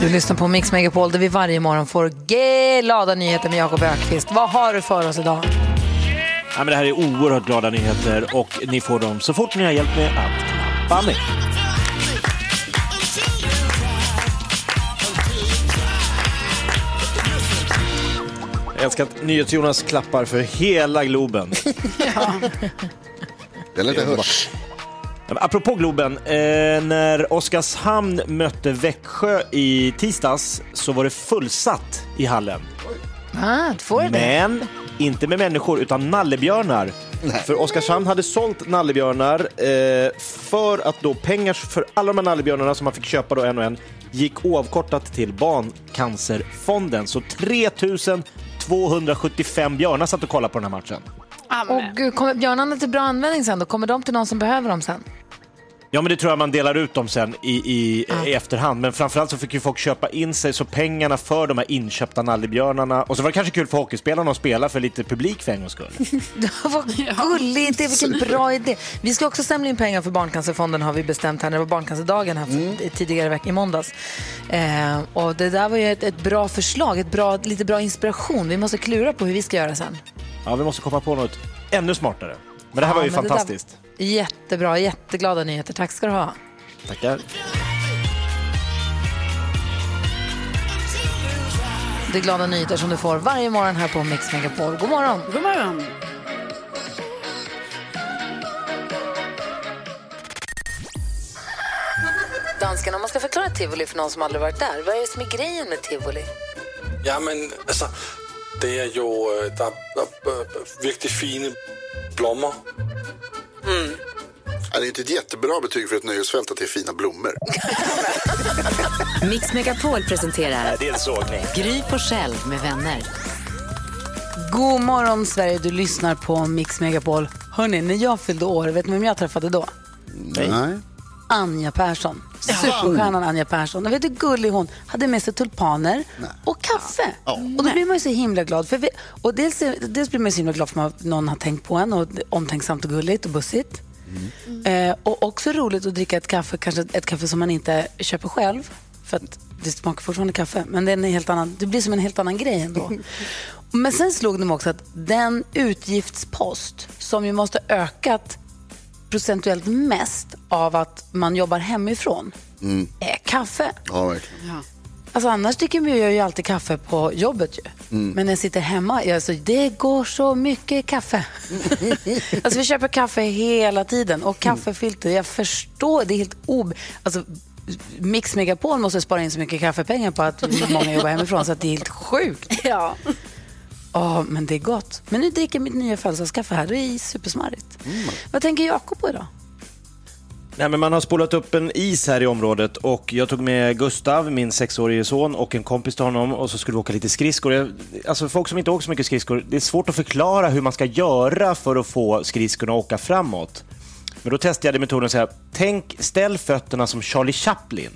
Du lyssnar på Mix Megapol där vi varje morgon får glada nyheter med Jakob Ökvist. Vad har du för oss idag? Ja, men det här är oerhört glada nyheter och ni får dem så fort ni har hjälpt mig att klappa mig. Jag älskar att NyhetsJonas klappar för hela Globen. Det är lite hörs. Apropå Globen, eh, när Oskarshamn mötte Växjö i tisdags så var det fullsatt i hallen. Ah, får det? Men inte med människor, utan nallebjörnar. För Oskarshamn hade sålt nallebjörnar eh, för att då pengar för alla de här nallebjörnarna som man fick köpa då en och en gick oavkortat till Barncancerfonden. Så 3275 björnar satt och kollade på den här matchen. Och gud, kommer björnarna till bra användning sen då? Kommer de till någon som behöver dem sen? Ja, men det tror jag man delar ut dem sen i, i, i efterhand. Men framförallt så fick ju folk köpa in sig, så pengarna för de här inköpta nallebjörnarna. Och så var det kanske kul för hockeyspelarna att spela för lite publik för en gångs skull. Vad gulligt, det vilken bra idé. Vi ska också samla in pengar för Barncancerfonden har vi bestämt här. Det var Barncancerdagen här för, tidigare i veckan, i måndags. Eh, och det där var ju ett, ett bra förslag, ett bra, lite bra inspiration. Vi måste klura på hur vi ska göra sen. Ja, vi måste komma på något ännu smartare. Men det här Ja, var ju fantastiskt. Jättebra, jätteglada nyheter. Tack ska du ha. Tackar. Det är glada nyheter som du får varje morgon här på Mix Megapol. God morgon! God morgon. Dansken, om man ska förklara tivoli för någon som aldrig varit där, vad är det som är grejen med tivoli? Jamen, altså, det er jo, øh, der, der er virkelig fine Ja, det är inte ett jättebra betyg för ett nöjesfält att det är fina blommor. Mix Megapol presenterar Det är en sågning. Gry Forssell med vänner. God morgon Sverige, du lyssnar på Mix Megapol. Hörni, när jag fyllde år, vet ni vem jag träffade då? Nej. Anja Persson. Superstjärnan Anja Persson. Och vet du hur gullig hon hade med sig tulpaner och kaffe. Och då blir man ju så himla glad. För vi, och dels, dels blir man så himla glad för att någon har tänkt på en och omtänksamt och gulligt och bussigt. Eh, och också roligt att dricka ett kaffe, kanske ett kaffe som man inte köper själv. För att det smakar fortfarande kaffe, men det, är en helt annan, det blir som en helt annan grej ändå. men sen slog det mig också att den utgiftspost som ju måste ökat procentuellt mest av att man jobbar hemifrån är kaffe. Ja, verkligen. Alltså annars dricker vi ju alltid kaffe på jobbet ju. Men när jag sitter hemma, alltså, det går så mycket kaffe. alltså vi köper kaffe hela tiden och kaffefilter, jag förstår, det är helt ob... Alltså, Mix Megapol måste spara in så mycket kaffepengar på att många jobbar hemifrån så att det är helt sjukt. Ja. Ja, men det är gott. Men nu dricker jag mitt nya födelsedagskaffe här, det är supersmarrigt. Vad tänker Jakob på idag? Nej, men man har spolat upp en is här i området och jag tog med Gustav, min sexårige son och en kompis till honom och så skulle vi åka lite skridskor. Jag, alltså folk som inte åker så mycket skridskor, det är svårt att förklara hur man ska göra för att få skridskorna att åka framåt. Men då testade jag metoden att säga, tänk, ställ fötterna som Charlie Chaplin.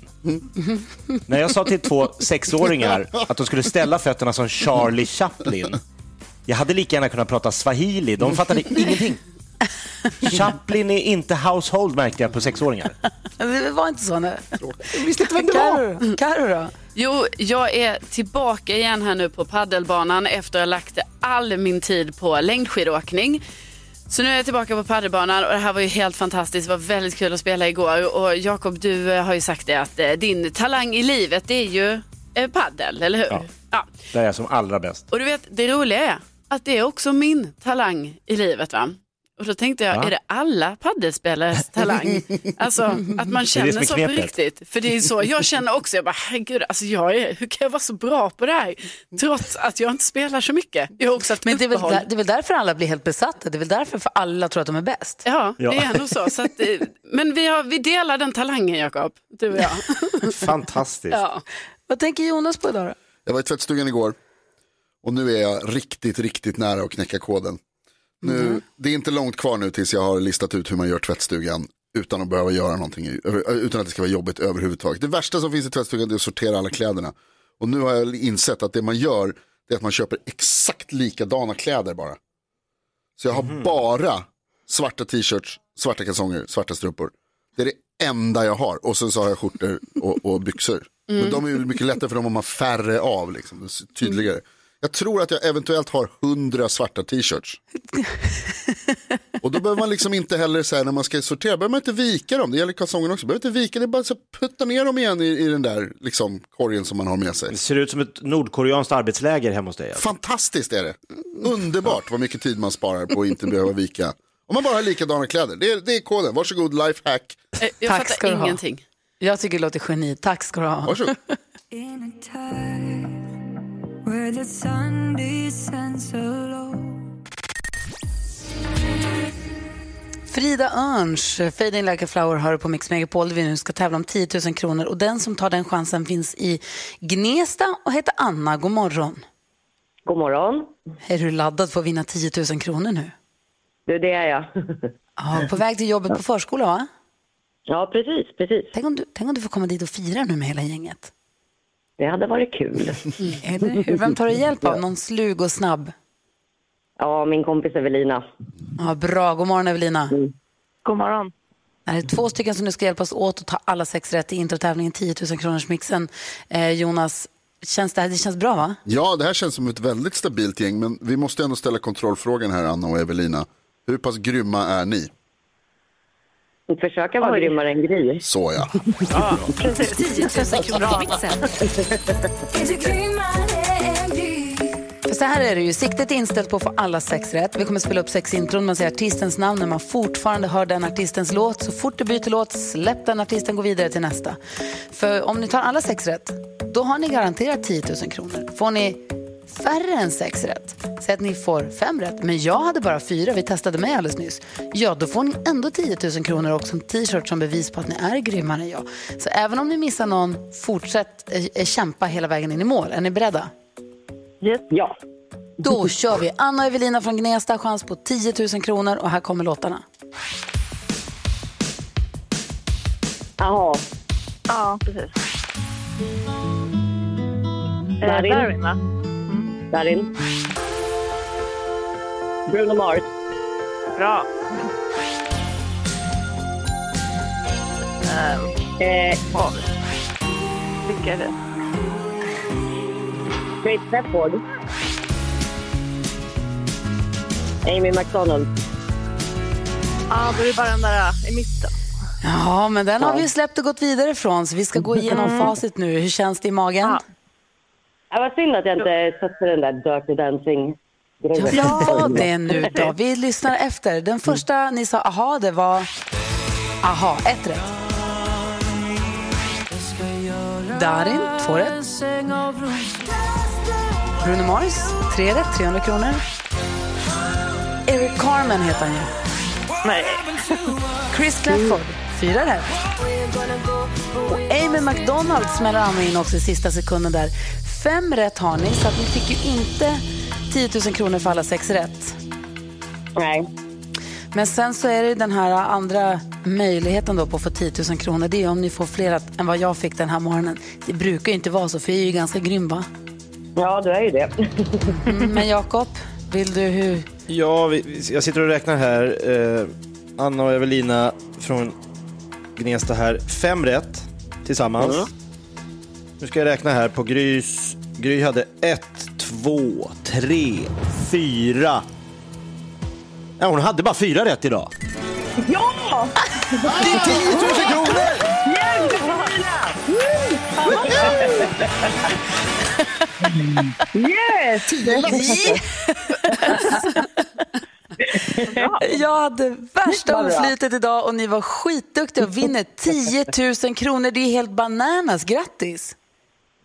När jag sa till två sexåringar att de skulle ställa fötterna som Charlie Chaplin, jag hade lika gärna kunnat prata swahili, de fattade ingenting. Chaplin är inte household märkte jag på sexåringar. Det var inte så. Nej. Visste inte vem det var. Karo, Karo då? Jo, jag är tillbaka igen här nu på paddelbanan efter att ha lagt all min tid på längdskidåkning. Så nu är jag tillbaka på paddelbanan och det här var ju helt fantastiskt. Det var väldigt kul att spela igår. Och Jakob, du eh, har ju sagt det att eh, din talang i livet det är ju eh, paddel, eller hur? Ja. ja. Där är jag som allra bäst. Och du vet, det roliga är att det är också min talang i livet. va? Och då tänkte jag, Va? är det alla paddelspelares talang? Alltså att man Det är det känner så på riktigt. För det är så jag känner också, jag bara herregud, alltså jag är, hur kan jag vara så bra på det här? Trots att jag inte spelar så mycket. Jag har också haft Men det är, väl där, det är väl därför alla blir helt besatta. Det är väl därför för alla tror att de är bäst. Ja, Ja. det är ändå så. så att, eh, men vi, har, vi delar den talangen, Jakob, du och jag. Fantastiskt. Ja. Vad tänker Jonas på idag då? Jag var i tvättstugan igår och nu är jag riktigt, riktigt nära att knäcka koden. Nu, Det är inte långt kvar nu tills jag har listat ut hur man gör tvättstugan utan att behöva göra någonting, över- utan att det ska vara jobbigt överhuvudtaget. Det värsta som finns i tvättstugan är att sortera alla kläderna. Och nu har jag insett att det man gör är att man köper exakt likadana kläder bara. Så jag har bara svarta t-shirts, svarta kalsonger, svarta strumpor. Det är det enda jag har. Och sen så har jag skjortor och, och byxor. Men de är ju mycket lättare för de har man färre av, liksom, tydligare. Jag tror att jag eventuellt har hundra svarta t-shirts. Och då behöver man liksom inte heller, så här, när man ska sortera, behöver man inte vika dem. Det gäller kalsongerna också. Behöver inte vika, det är bara så här, putta ner dem igen i, i den där liksom, korgen som man har med sig. Det ser ut som ett nordkoreanskt arbetsläger hemma hos dig. alltså. Fantastiskt är det. Underbart vad mycket tid man sparar på att inte behöva vika. Om man bara har likadana kläder. Det är, det är koden. Varsågod, lifehack. Eh, Jag Tack fattar du ha. ingenting. Jag tycker det låter geni. Tack ska du ha. Varsågod. Frida Örns, Fading Like a Flower, hör på Mix Megapol där vi nu ska tävla om 10 000 kronor. Och den som tar den chansen finns i Gnesta och heter Anna. God morgon. God morgon. Är du laddad för att vinna 10 000 kronor nu? Du, det är jag. Ja, på väg till jobbet på förskola, va? Ja, precis, precis. Tänk om, du, tänk om du får komma dit och fira nu med hela gänget. Det hade varit kul. Hur? Vem tar du hjälp av? Någon slug och snabb? Ja, min kompis Evelina. Ja, bra. God morgon, Evelina. God morgon. Det är två stycken som nu ska hjälpas åt att ta alla sex rätt i introtävlingen 10 000 kronors mixen. Eh, Jonas, känns det, här, det känns bra, va? Ja, det här känns som ett väldigt stabilt gäng. Men vi måste ändå ställa kontrollfrågan här, Anna och Evelina. Hur pass grymma är ni? Försöka vara grymmare än Gry. Så ja. 10 000 kronor mixen. För så här är det ju, siktet är inställt på att få alla sex rätt. Vi kommer spela upp sex intron, man säger artistens namn när man fortfarande hör den artistens låt. Så fort du byter låt, släpp den artisten, gå vidare till nästa. För om ni tar alla sex rätt, då har ni garanterat 10 000 kronor. Får ni färre än sex rätt, säg att ni får fem rätt, men jag hade bara fyra, vi testade mig alldeles nyss. Ja, då får ni ändå 10 000 kronor och en t-shirt som bevis på att ni är grymmare än jag. Så även om ni missar någon, fortsätt eh, eh, kämpa hela vägen in i mål. Är ni beredda? Yes. Ja. Då kör vi. Anna och Evelina från Gnesta, chans på 10 000 kronor och här kommer låtarna. Jaha. Ja, precis. Darin. Eh, Darin, va? Darin. Bruno Mars. Bra. Eh, Ja. Vilka är det? Great Stepford. Amy McDonald. Ja, då är det bara den där äh, i mitten. Ja, men den har vi släppt och gått vidare från så vi ska gå igenom facit nu. Hur känns det i magen? Ja. Det var synd att jag inte satte den där Dirty Dancing. Ja, var det nu då. Vi lyssnar efter. Den första ni sa aha, det var aha, ett rätt. Darin, två rätt. Bruno Mars, tre rätt, 300 kronor. Eric Carmen heter han ju. Nej. Chris Clafford, fyra rätt. Och Amy McDonald smäller Anna in också i sista sekunden där. Fem rätt har ni, så att ni fick ju inte 10 000 kronor för alla sex rätt. Nej. Men sen så är det den här andra möjligheten då på att få 10 000 kronor. Det är om ni får fler än vad jag fick den här morgonen. Det brukar ju inte vara så, för jag är ju ganska grym va? Ja, du är ju det. Mm, Men Jakob, vill du hur? Ja, vi- jag sitter och räknar här. Eh, Anna och Evelina från Gnesta här. Fem rätt tillsammans. Mm. Nu ska jag räkna här på Grys. Gry hade ett, två, tre, fyra. Ja, hon hade bara fyra rätt idag. Ja! Det är 10 000 kronor! Yes! Jag hade värsta oflytet idag och ni var skitduktiga och vinner 10 000 kronor. Det är helt bananas. Grattis!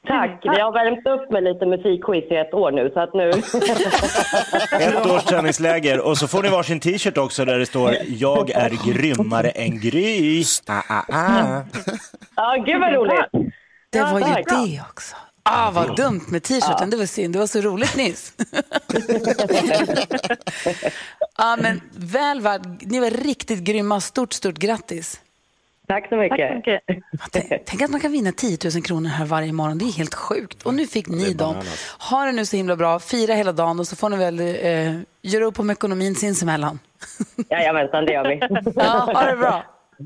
Tack. Vi har värmt upp med lite musikquiz i ett år nu, så att nu... Ett års träningsläger och så får ni varsin t-shirt också där det står “Jag är grymmare än Gry”. Ah, ah, ah. Ja, gud vad roligt. Det Ja, var ju det också. Ah, vad dumt med t-shirten. Det var synd. Det var så roligt nyss. ah, men väl värd. Ni var riktigt grymma. Stort, stort grattis. Tack så mycket. Tänk, tänk att man kan vinna 10 000 kronor här varje morgon. Det är helt sjukt. Och nu fick ni dem. Ha det nu så himla bra. Fira hela dagen och så får ni väl eh, göra upp om ekonomin sinsemellan. Jajamensan, det gör vi. Ja, ha det bra.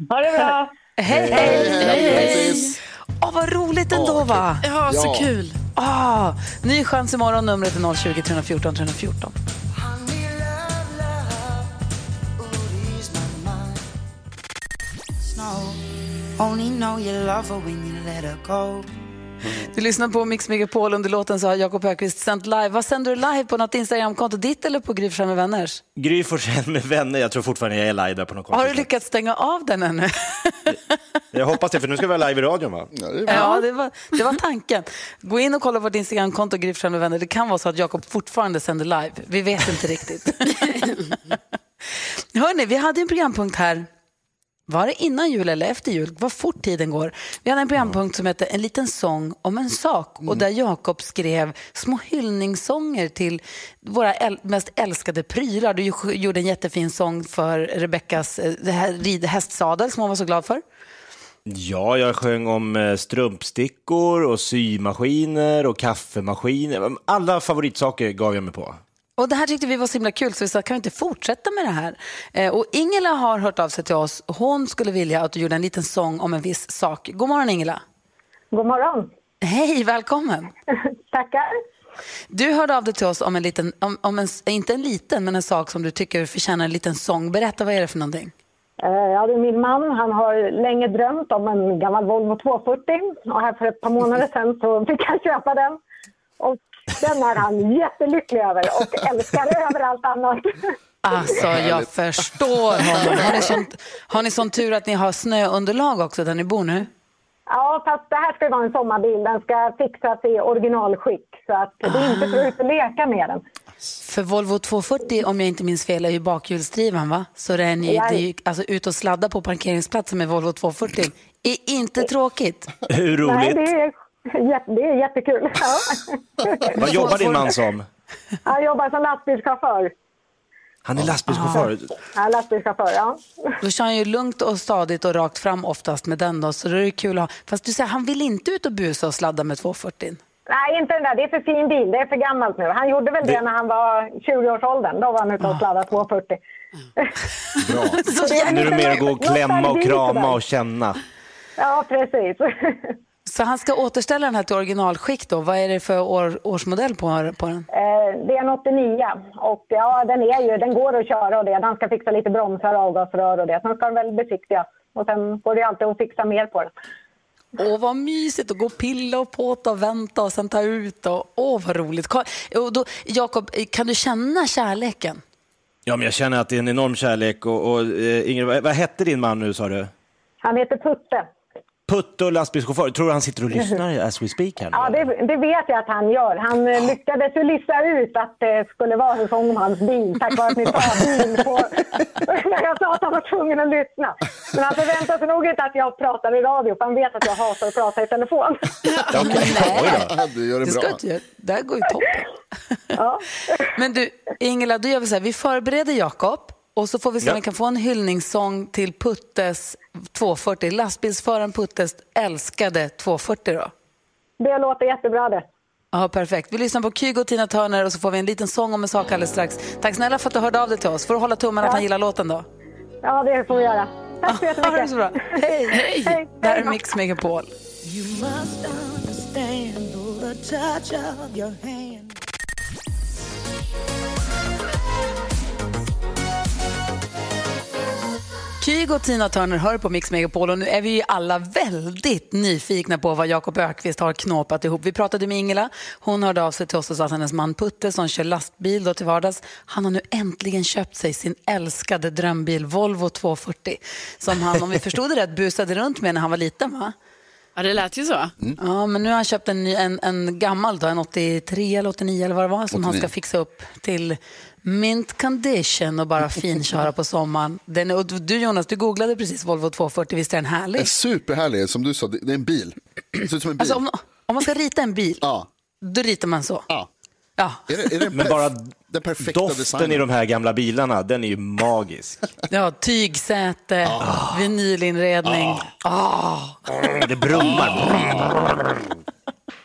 Ha det bra. Hej, hej! hej, hej. Åh, vad roligt ändå, va? Ja, så kul. Ah, ny chans imorgon. Numret är 020 314 314. Only know you love her when you let her go. Du lyssnar på Mix Megapol. Under låten så har Jakob Högqvist sänt live. Vad sänder du live på något Instagramkonto? Ditt eller på Gry med vänners? Gry med vänner, jag tror fortfarande jag är live där på något Har du lyckats stänga av den ännu? Jag hoppas det, för nu ska vi vara live i radion va? Ja, det var, det var tanken. Gå in och kolla på vårt Instagramkonto Gry med vänner. Det kan vara så att Jakob fortfarande sänder live. Vi vet inte riktigt. Hörni, vi hade en programpunkt här. Var det innan jul eller efter jul? Vad fort tiden går. Vi hade en programpunkt som hette En liten sång om en sak och där Jakob skrev små hyllningssånger till våra äl- mest älskade prylar. Du gjorde en jättefin sång för Rebeckas eh, det här rid- hästsadel som hon var så glad för. Ja, jag sjöng om eh, strumpstickor och symaskiner och kaffemaskiner. Alla favoritsaker gav jag mig på. Och Det här tyckte vi var så himla kul så vi sa kan vi inte fortsätta med det här? Eh, och Ingela har hört av sig till oss. Hon skulle vilja att du gjorde en liten sång om en viss sak. God morgon Ingela. God morgon. Hej, välkommen. Tackar. Du hörde av dig till oss om en liten, om, om en, inte en liten, men en sak som du tycker förtjänar en liten sång. Berätta, vad är det för någonting? Eh, Ja, det är min man. Han har länge drömt om en gammal Volvo 240 och här för ett par månader sedan så fick han köpa den. Den är han jättelycklig över och älskar över allt annat. Alltså, jag förstår honom. Har ni, sånt, har ni sån tur att ni har snöunderlag också där ni bor nu? Ja, fast det här ska ju vara en sommarbil. Den ska fixas i originalskick så att det är inte för att leka med den. För Volvo 240, om jag inte minns fel, är ju bakhjulsdriven va? Så det är, ni, det är ju, alltså ut och sladda på parkeringsplatsen med Volvo 240 är inte tråkigt. Hur Nej, roligt? det är, det är jättekul. Ja. Vad jobbar din man som? Han jobbar som lastbilschaufför. Han är lastbilschaufför. Ja, lastbilschaufför, ja. Då kör han ju lugnt och stadigt och rakt fram oftast med den då, så då är det kul att ha. Fast du säger, han vill inte ut och busa och sladda med 240. Nej, inte den där. Det är för fin bil. Det är för gammalt nu. Han gjorde väl det, när han var 20-årsåldern. Då var han ute och sladdade 240. Bra. Så det Nu är det mer att gå och klämma och krama och känna. Ja, precis. Så han ska återställa den här till originalskick då. Vad är det för år, årsmodell på, på den? Eh, det är en 89 och ja, den, är ju, den går att köra och det. Han ska fixa lite bromsar och avgasrör och det. Sen ska den väl besiktigas. Och sen går det alltid att fixa mer på den. Åh, vad mysigt att gå och pilla och påta och vänta och sen ta ut. Och, åh, vad roligt. Ka- Och då, Jakob, kan du känna kärleken? Ja, men jag känner att det är en enorm kärlek. Och, och, eh, Ingrid, vad, vad hette din man nu sa du? Han heter Putte. Putte och lastbilschaufför. Tror du han sitter och lyssnar as we speak här? Ja, det, det vet jag att han gör. Han eh, lyckades ju lista ut att det skulle vara en sång om hans bil tack vare att ni sa bil på... när jag sa att han var tvungen att lyssna. Men han förväntar sig nog inte att jag pratar i radio för han vet att jag hatar att prata i telefon. Du gör det Det ska bra. göra. Det här går ju toppen. Men du, Ingela, då gör vi så här. Vi förbereder Jakob och så får vi se om Ja. vi kan få en hyllningssång till Puttes 240. Lastbilsföraren Puttes älskade 240 då. Det låter jättebra det. Ja, perfekt. Vi lyssnar på Kygo och Tina Turner och så får vi en liten sång om en sak alldeles strax. Tack snälla för att du hörde av dig till oss. Får du hålla tummen att han gillar låten då? Ja, det får vi göra. Tack så Ha det jättemycket. så bra. Hej! Hej. Det här är Mix Megapol. You must understand the touch of your hand. Kygo och Tina Turner hör på Mix Megapol och nu är vi ju alla väldigt nyfikna på vad Jakob Ökvist har knåpat ihop. Vi pratade med Ingela, hon hörde av sig till oss och sa att hennes man Putte som kör lastbil då till vardags, han har nu äntligen köpt sig sin älskade drömbil Volvo 240 som han, om vi förstod det rätt, busade runt med när han var liten va? Ja, det lät ju så. Ja, men nu har han köpt en, ny, en, en gammal, då, en 83 eller 89 eller vad det var, som han 89. ska fixa upp till mint condition och bara finköra på sommaren. Den, är- och du Jonas, du googlade precis Volvo 240, visst är den Det härlig? är superhärlig, som du sa, det är en bil. Det ser ut som en bil. Alltså om, om man ska rita en bil, Ja. då ritar man så. Ja. Ja, Är det, är det Men bara den perfekta doften designen? i de här gamla bilarna, den är ju magisk. ja tygsäte, vinylinredning. Ah. Det brummar.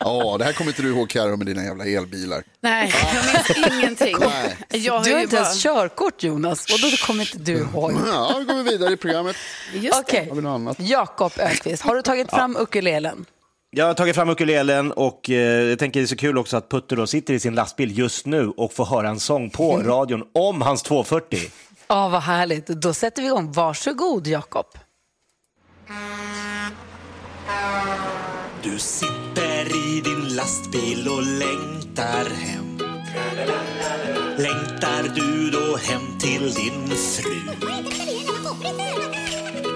Ja, det här kommer inte du ihåg Carro med dina jävla elbilar. Nej, jag minns ingenting. Nej. Jag har Du har ju inte bara... ens körkort Jonas, och då kommer inte du ihåg. Ja, då går vi vidare i programmet. Just Okej, annat? Jakob Ökvist, har du tagit fram ukulelen? Jag har tagit fram ukulelen och eh, jag tänker det är så kul också att Putte då sitter i sin lastbil just nu och får höra en sång på radion om hans 240. Ja, vad härligt. Då sätter vi igång. Varsågod, Jakob. Du sitter lastbil och längtar hem Längtar du då hem till din fru?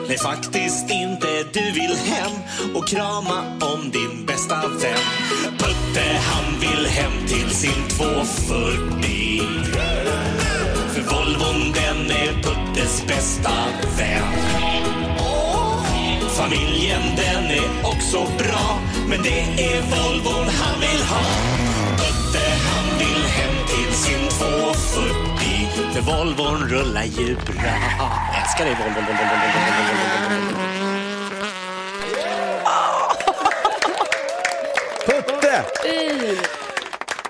Nej, faktiskt inte. Du vill hem och krama om din bästa vän Putte, han vill hem till sin 240 För Volvon, den är Puttes bästa vän Familjen den är också bra Men det är Volvon han vill ha Putte han vill hem till sin 240 För Volvon rullar ju bra Älskar dig Volvo, Volvo, Volvo. Putte!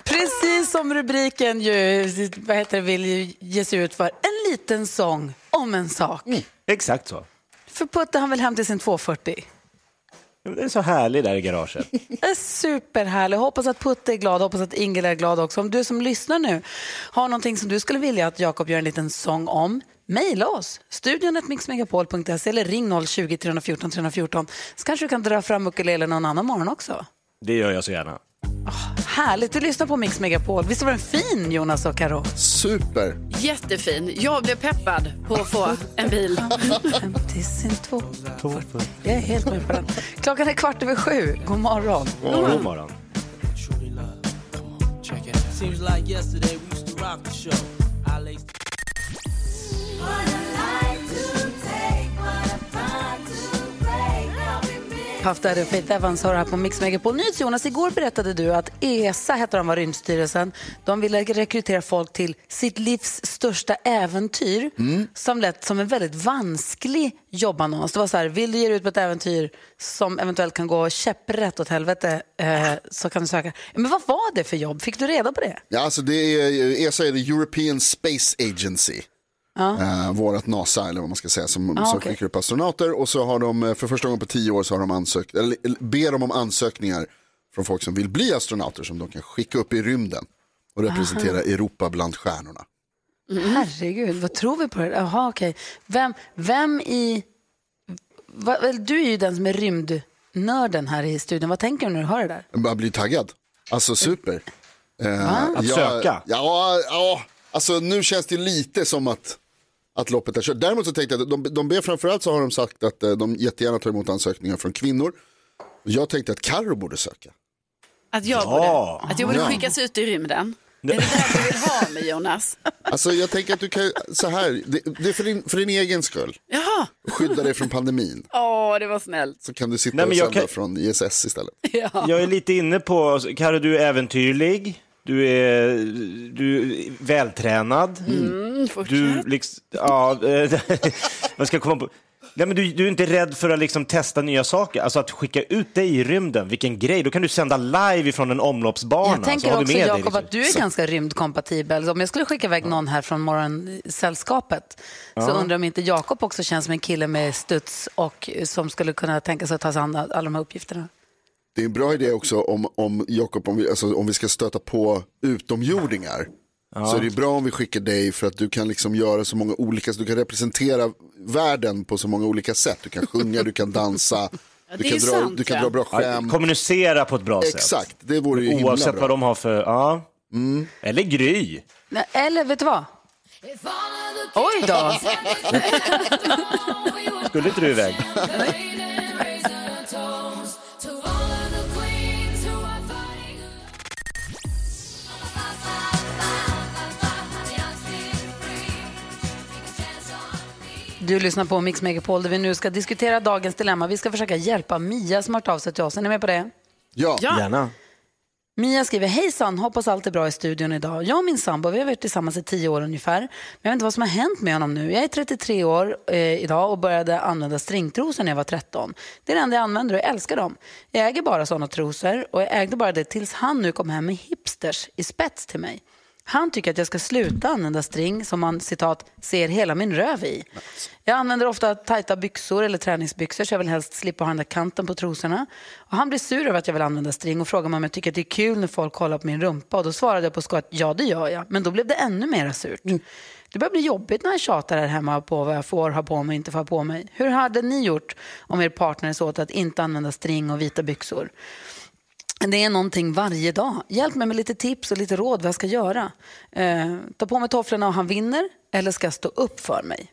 Precis som rubriken ju, vad heter det, vill ju ge sig ut för. En liten sång om en sak. Exakt så. För Putte han vill hem till sin 240. Det är så härlig där i garaget. Superhärlig. Hoppas att Putte är glad, hoppas att Ingela är glad också. Om du som lyssnar nu har någonting som du skulle vilja att Jakob gör en liten sång om, mejla oss. Studion mixmegapol.se eller ring 020-314 314 så kanske du kan dra fram ukulelen någon annan morgon också. Det gör jag så gärna. Härligt, du lyssnar på Mix Megapol. Visst var den fin Jonas och Karo? Super. Jättefin. Jag blev peppad på att få en bil. Hem till sin 240. Jag är helt med på den. Klockan är kvart över sju. God morgon. God morgon. Seems like yesterday we Daddy och Faith Evans har här på Mix Megapol. Nyhets Jonas, igår berättade du att ESA, heter de, var Rymdstyrelsen, de ville rekrytera folk till sitt livs största äventyr som lät som en väldigt vansklig jobbannons. Det var så här, vill du ge dig ut på ett äventyr som eventuellt kan gå käpprätt åt helvete eh, så kan du söka. Men vad var det för jobb? Fick du reda på det? Ja, alltså det är, ESA är det European Space Agency. Uh, vårat NASA eller vad man ska säga som, Ah, som okej. skickar upp astronauter och så har de eh, för första gången på tio år så har de ansökt, eller eller ber de om ansökningar från folk som vill bli astronauter som de kan skicka upp i rymden och representera Europa bland stjärnorna. Herregud, vad tror vi på det? Jaha, okej. Vem, vem i... Va, väl, du är ju den som är rymdnörden här i studion. Vad tänker du när du hör det där? Jag blir taggad. Alltså super. Eh, Att jag- söka? Ja, ja, alltså nu känns det lite som att, att loppet är kört. Däremot så tänkte jag att de, de ber framförallt så har de sagt att eh, de jättegärna tar emot ansökningar från kvinnor. Jag tänkte att Carro borde söka. Att jag Ja. borde, att jag borde Ja. skickas ut i rymden. Är det där du vill ha mig Jonas? Alltså jag tänker att du kan, så här, det, det är för din, för din egen skull. Jaha, Skydda dig från pandemin. åh det var snällt. Så kan du sitta Nej, och sända kan- från ISS istället. Jag är lite inne på, Karo du är äventyrlig, du är, du är vältränad. Mm, fortsätt. Du liksom, ja, eh, vad ska jag komma på? Nej, men du, du är inte rädd för att liksom testa nya saker, alltså att skicka ut dig i rymden, vilken grej, då kan du sända live ifrån en omloppsbana. Jag tänker så också, Jakob, liksom. att du är ganska rymdkompatibel. Om jag skulle skicka iväg någon här från morgonsällskapet så Ja. undrar jag om inte Jakob också känns som en kille med studs och som skulle kunna tänka sig att ta sig an alla de här uppgifterna. Det är en bra idé också om, om Jakob, om vi, alltså, om vi ska stöta på utomjordingar. Ja. Så är det bra om vi skickar dig för att du kan liksom göra så många olika, så du kan representera världen på så många olika sätt. Du kan sjunga, du kan dansa, Ja, du kan, dra, sant, du kan ja. dra bra Ja, skämt. kommunicera på ett bra sätt. Exakt, det vore ju himla Oavsett bra. vad de har för... Ja. Eller Gry. Nej, Eller vet du vad? Oj då! Skulle inte du iväg? Du lyssnar på Mix Megapol där vi nu ska diskutera dagens dilemma. Vi ska försöka hjälpa Mia som har hört av sig till oss. Är ni med på det? Ja. Gärna. Mia skriver, hejsan, hoppas allt är bra i studion idag. Jag och min sambo, vi har varit tillsammans i tio år ungefär. Men jag vet inte vad som har hänt med honom nu. Jag är 33 år eh, idag och började använda stringtrosor när jag var 13. Det är det enda jag använder och jag älskar dem. Jag äger bara sådana trosor och jag ägde bara det tills han nu kom hem med hipsters i spets till mig. Han tycker att jag ska sluta använda string som man citat ser hela min röv i. Jag använder ofta tajta byxor eller träningsbyxor så jag vill helst slippa ha den där kanten på trosorna. Och han blir sur över att jag vill använda string och frågar mig om jag tycker att det är kul när folk kollar på min rumpa. Och då svarade jag på skoj att ja det gör jag. Men då blev det ännu mer surt. Det börjar bli jobbigt när jag tjatar här hemma på vad jag får ha på mig och inte får ha på mig. Hur hade ni gjort om er partner sa åt att inte använda string och vita byxor? Det är någonting varje dag. Hjälp mig med lite tips och lite råd vad jag ska göra. Eh, ta på mig tofflorna och han vinner eller ska jag stå upp för mig?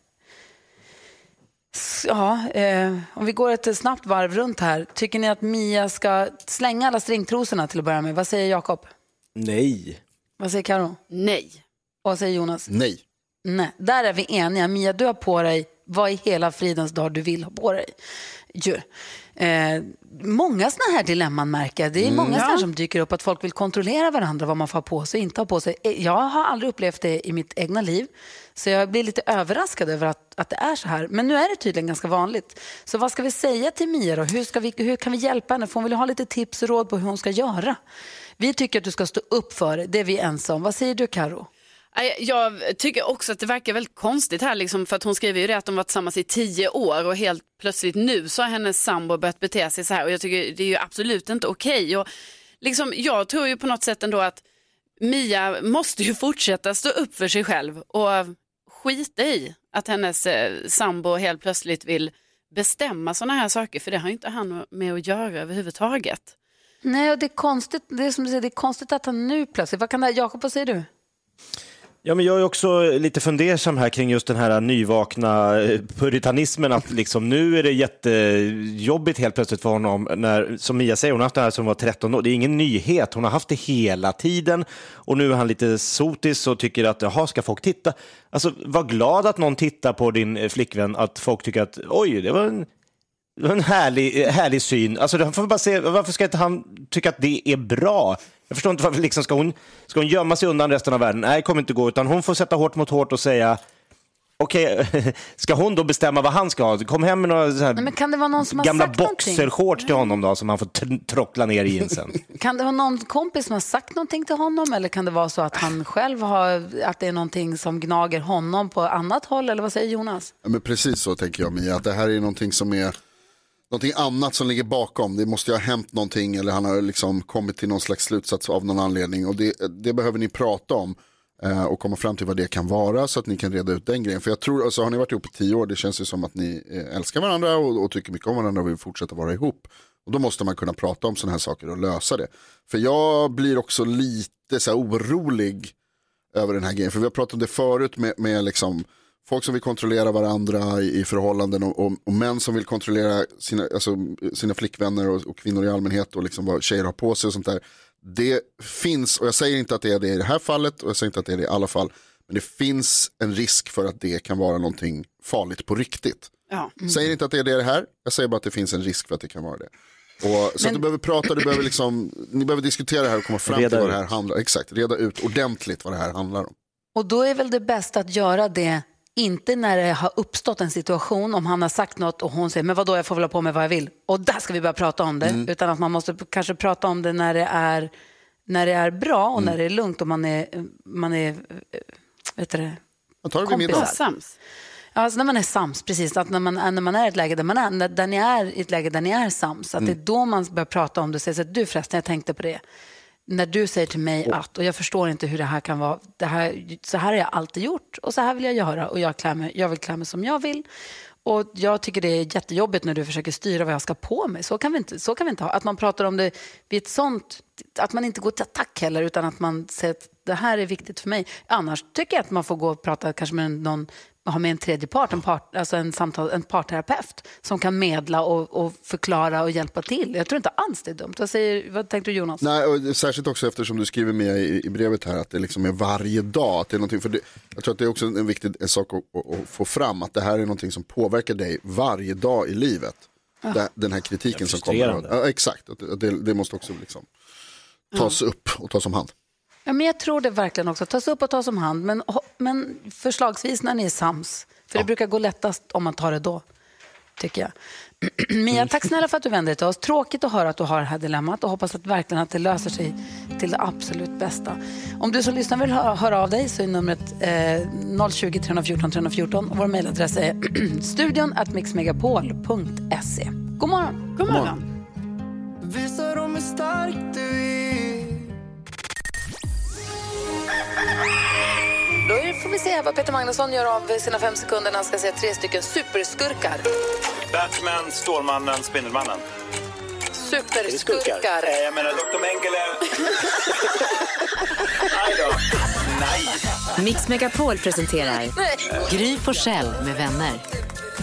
Ja, eh, om vi går ett snabbt varv runt här. Tycker ni att Mia ska slänga alla stringtrosorna till att börja med? Vad säger Jakob? Nej. Vad säger Karo? Nej. Och vad säger Jonas? Nej. Nej, där är vi eniga. Mia, du har på dig vad i hela fridens dag du vill ha på dig. Ju. Eh, många sådana här dilemman märker jag. Det är Mm. många sådana som dyker upp att folk vill kontrollera varandra vad man får ha på sig och inte ha på sig. Eh, Jag har aldrig upplevt det i mitt egna liv. Så jag blir lite överraskad över att, att det är så här. Men nu är det tydligen ganska vanligt. Så vad ska vi säga till Mia då? Hur, ska vi, hur kan vi hjälpa henne? För hon vill ha lite tips och råd på hur hon ska göra. Vi tycker att du ska stå upp för det. Det är vi ense om. Vad säger du Karo? Jag tycker också att det verkar väldigt konstigt här, liksom, för att hon skriver ju det att de varit tillsammans i tio år och helt plötsligt nu så har hennes sambo börjat bete sig så här och jag tycker det är ju absolut inte okej. Okay. liksom, jag tror ju på något sätt ändå att Mia måste ju fortsätta stå upp för sig själv och skita i att hennes eh, sambo helt plötsligt vill bestämma sådana här saker för det har ju inte han med att göra överhuvudtaget. Nej, och det är konstigt, det är som du säger, det är konstigt att han nu plötsligt, vad kan det här, Jakob, vad säger du? Ja, men jag är också lite fundersam här kring just den här nyvakna eh, puritanismen. Att liksom, nu är det jättejobbigt helt plötsligt för honom. När, som Mia säger, hon har haft det här som var 13 år. Det är ingen nyhet. Hon har haft det hela tiden. Och nu är han lite sotis och tycker att, jaha, ska folk titta? Alltså, var glad att någon tittar på din eh, flickvän. Att folk tycker att, oj, det var en det var en härlig, eh, härlig syn. Alltså, får bara se, varför ska inte han tycka att det är bra? Jag förstår inte varför liksom, ska, hon, ska hon gömma sig undan resten av världen? Nej, det kommer inte gå. Utan hon får sätta hårt mot hårt och säga Okej, ska hon då bestämma vad han ska ha? Kom hem med några så här Nej, men kan det vara någon som har gamla boxershorts till honom då, som han får trockla ner i jeansen. Kan det vara någon kompis som har sagt någonting till honom eller kan det vara så att han själv har, att det är någonting som gnager honom på annat håll eller vad säger Jonas? Ja, men precis så tänker jag Mia, att det här är någonting som är någonting annat som ligger bakom. Det måste ju ha hänt någonting eller han har liksom kommit till någon slags slutsats av någon anledning och det, det behöver ni prata om eh, och komma fram till vad det kan vara så att ni kan reda ut den grejen. För jag tror, alltså har ni varit ihop i tio år, det känns ju som att ni eh, älskar varandra och, och tycker mycket om varandra och vill fortsätta vara ihop. Och då måste man kunna prata om sådana här saker och lösa det. För jag blir också lite så här orolig över den här grejen. För vi har pratat om det förut med, med liksom folk som vill kontrollera varandra i, i förhållanden och, och, och män som vill kontrollera sina, alltså, sina flickvänner och, och kvinnor i allmänhet och liksom vad tjejer har på sig och sånt där. Det finns, och jag säger inte att det är det i det här fallet och jag säger inte att det är det i alla fall, men det finns en risk för att det kan vara någonting farligt på riktigt. Ja. Säger inte att det är det här, jag säger bara att det finns en risk för att det kan vara det. Och, så att du behöver prata, du behöver liksom, ni behöver diskutera det här och komma fram Reda till vad ut. det här handlar om. Exakt, reda ut ordentligt vad det här handlar om. Och då är väl det bästa att göra det inte när det har uppstått en situation, om han har sagt något och hon säger men vadå jag får väl ha på mig vad jag vill och där ska vi börja prata om det. Mm. Utan att man måste kanske prata om det när det är, när det är bra och Mm. när det är lugnt och man är, man är vet du det, kompisar. Sams. Alltså när man är sams, precis. Att när man, är- när man är i ett läge där, man är, när- där ni är i ett läge där ni är sams, att det är då man börjar prata om det och säger så att du förresten, jag tänkte på det. När du säger till mig att, och jag förstår inte hur det här kan vara, det här, så här har jag alltid gjort och så här vill jag göra och jag, klär mig, jag vill klä mig som jag vill. Och jag tycker det är jättejobbigt när du försöker styra vad jag ska på mig. Så kan vi inte, så kan vi inte ha. Att man pratar om det vid ett sånt, att man inte går till attack heller utan att man säger att det här är viktigt för mig. Annars tycker jag att man får gå och prata kanske med någon, ha med en tredje part, en, part, alltså en, samtal, en parterapeut som kan medla och, och förklara och hjälpa till. Jag tror inte alls det är dumt. Vad, säger, vad tänkte du Jonas? Nej, och särskilt också eftersom du skriver med i, i brevet här att det liksom är varje dag. Att det är någonting, för det, jag tror att det är också en viktig sak att, att, att få fram, att det här är någonting som påverkar dig varje dag i livet. Ja. Det, den här kritiken som kommer. Ja, exakt, det, det, måste också liksom tas upp och tas om hand. Ja, men jag tror det verkligen också. Tas upp och tas om hand, men, men förslagsvis när ni är sams. För det brukar gå lättast om man tar det då, tycker jag. Mia, tack snälla för att du vände dig till oss. Tråkigt att höra att du har det här dilemmat och hoppas att verkligen att det löser sig till det absolut bästa. Om du som lyssnar vill höra, höra av dig så är numret eh, 020 314 314 och vår mejladress är studion at mixmegapol.se. God morgon! God morgon. Visa dem hur stark du är Då får vi se vad Peter Magnusson gör av sina fem sekunder när han ska säga tre stycken superskurkar. Batman, Stålmannen, Spindelmannen. Superskurkar. Eh, Jag menar, Dr. Mengele... Aj då. Nej. Mix Megapol presenterar Gry Forssell med vänner.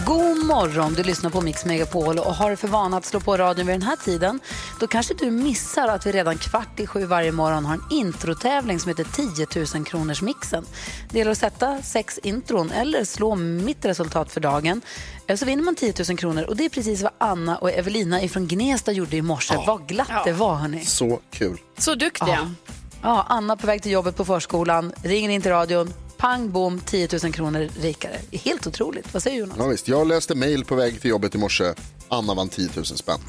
God morgon, du lyssnar på Mix Megapol och har för vana att slå på radion vid den här tiden. Då kanske du missar att vi redan kvart i sju varje morgon har en introtävling som heter 10 000 kronors mixen. Det gäller att sätta sex intron eller slå mitt resultat för dagen. Eh, Så vinner man 10 000 kronor och det är precis vad Anna och Evelina ifrån Gnesta gjorde i morse. Vad glatt det var hörni. Så kul. Så duktiga. Ja, Anna på väg till jobbet på förskolan, ringer in till radion, pang bom, 10 000 kronor rikare. Helt otroligt. Vad säger Jonas? Ja, visst. Jag läste mail på väg till jobbet i morse. Anna vann 10 000 spänn.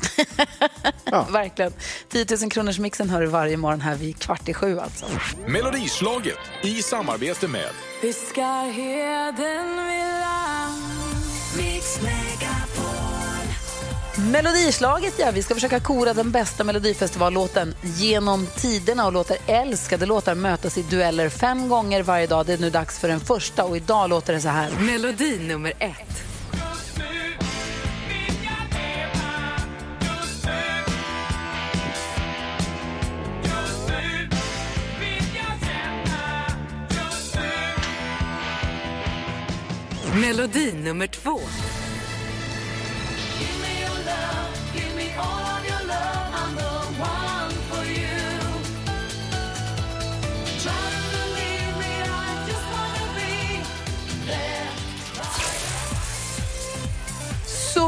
Verkligen. 10 000 kronors mixen hör du varje morgon här vid kvart i sju alltså. Melodislaget i samarbete med Fiskar heden vid land Mix Megapol Melodislaget, ja. Vi ska försöka kora den bästa Melodifestivallåten genom tiderna och låter älskade låtar mötas i dueller fem gånger varje dag. Det är nu dags för den första och idag låter det så här. Melodi nummer ett. Melodi nummer två.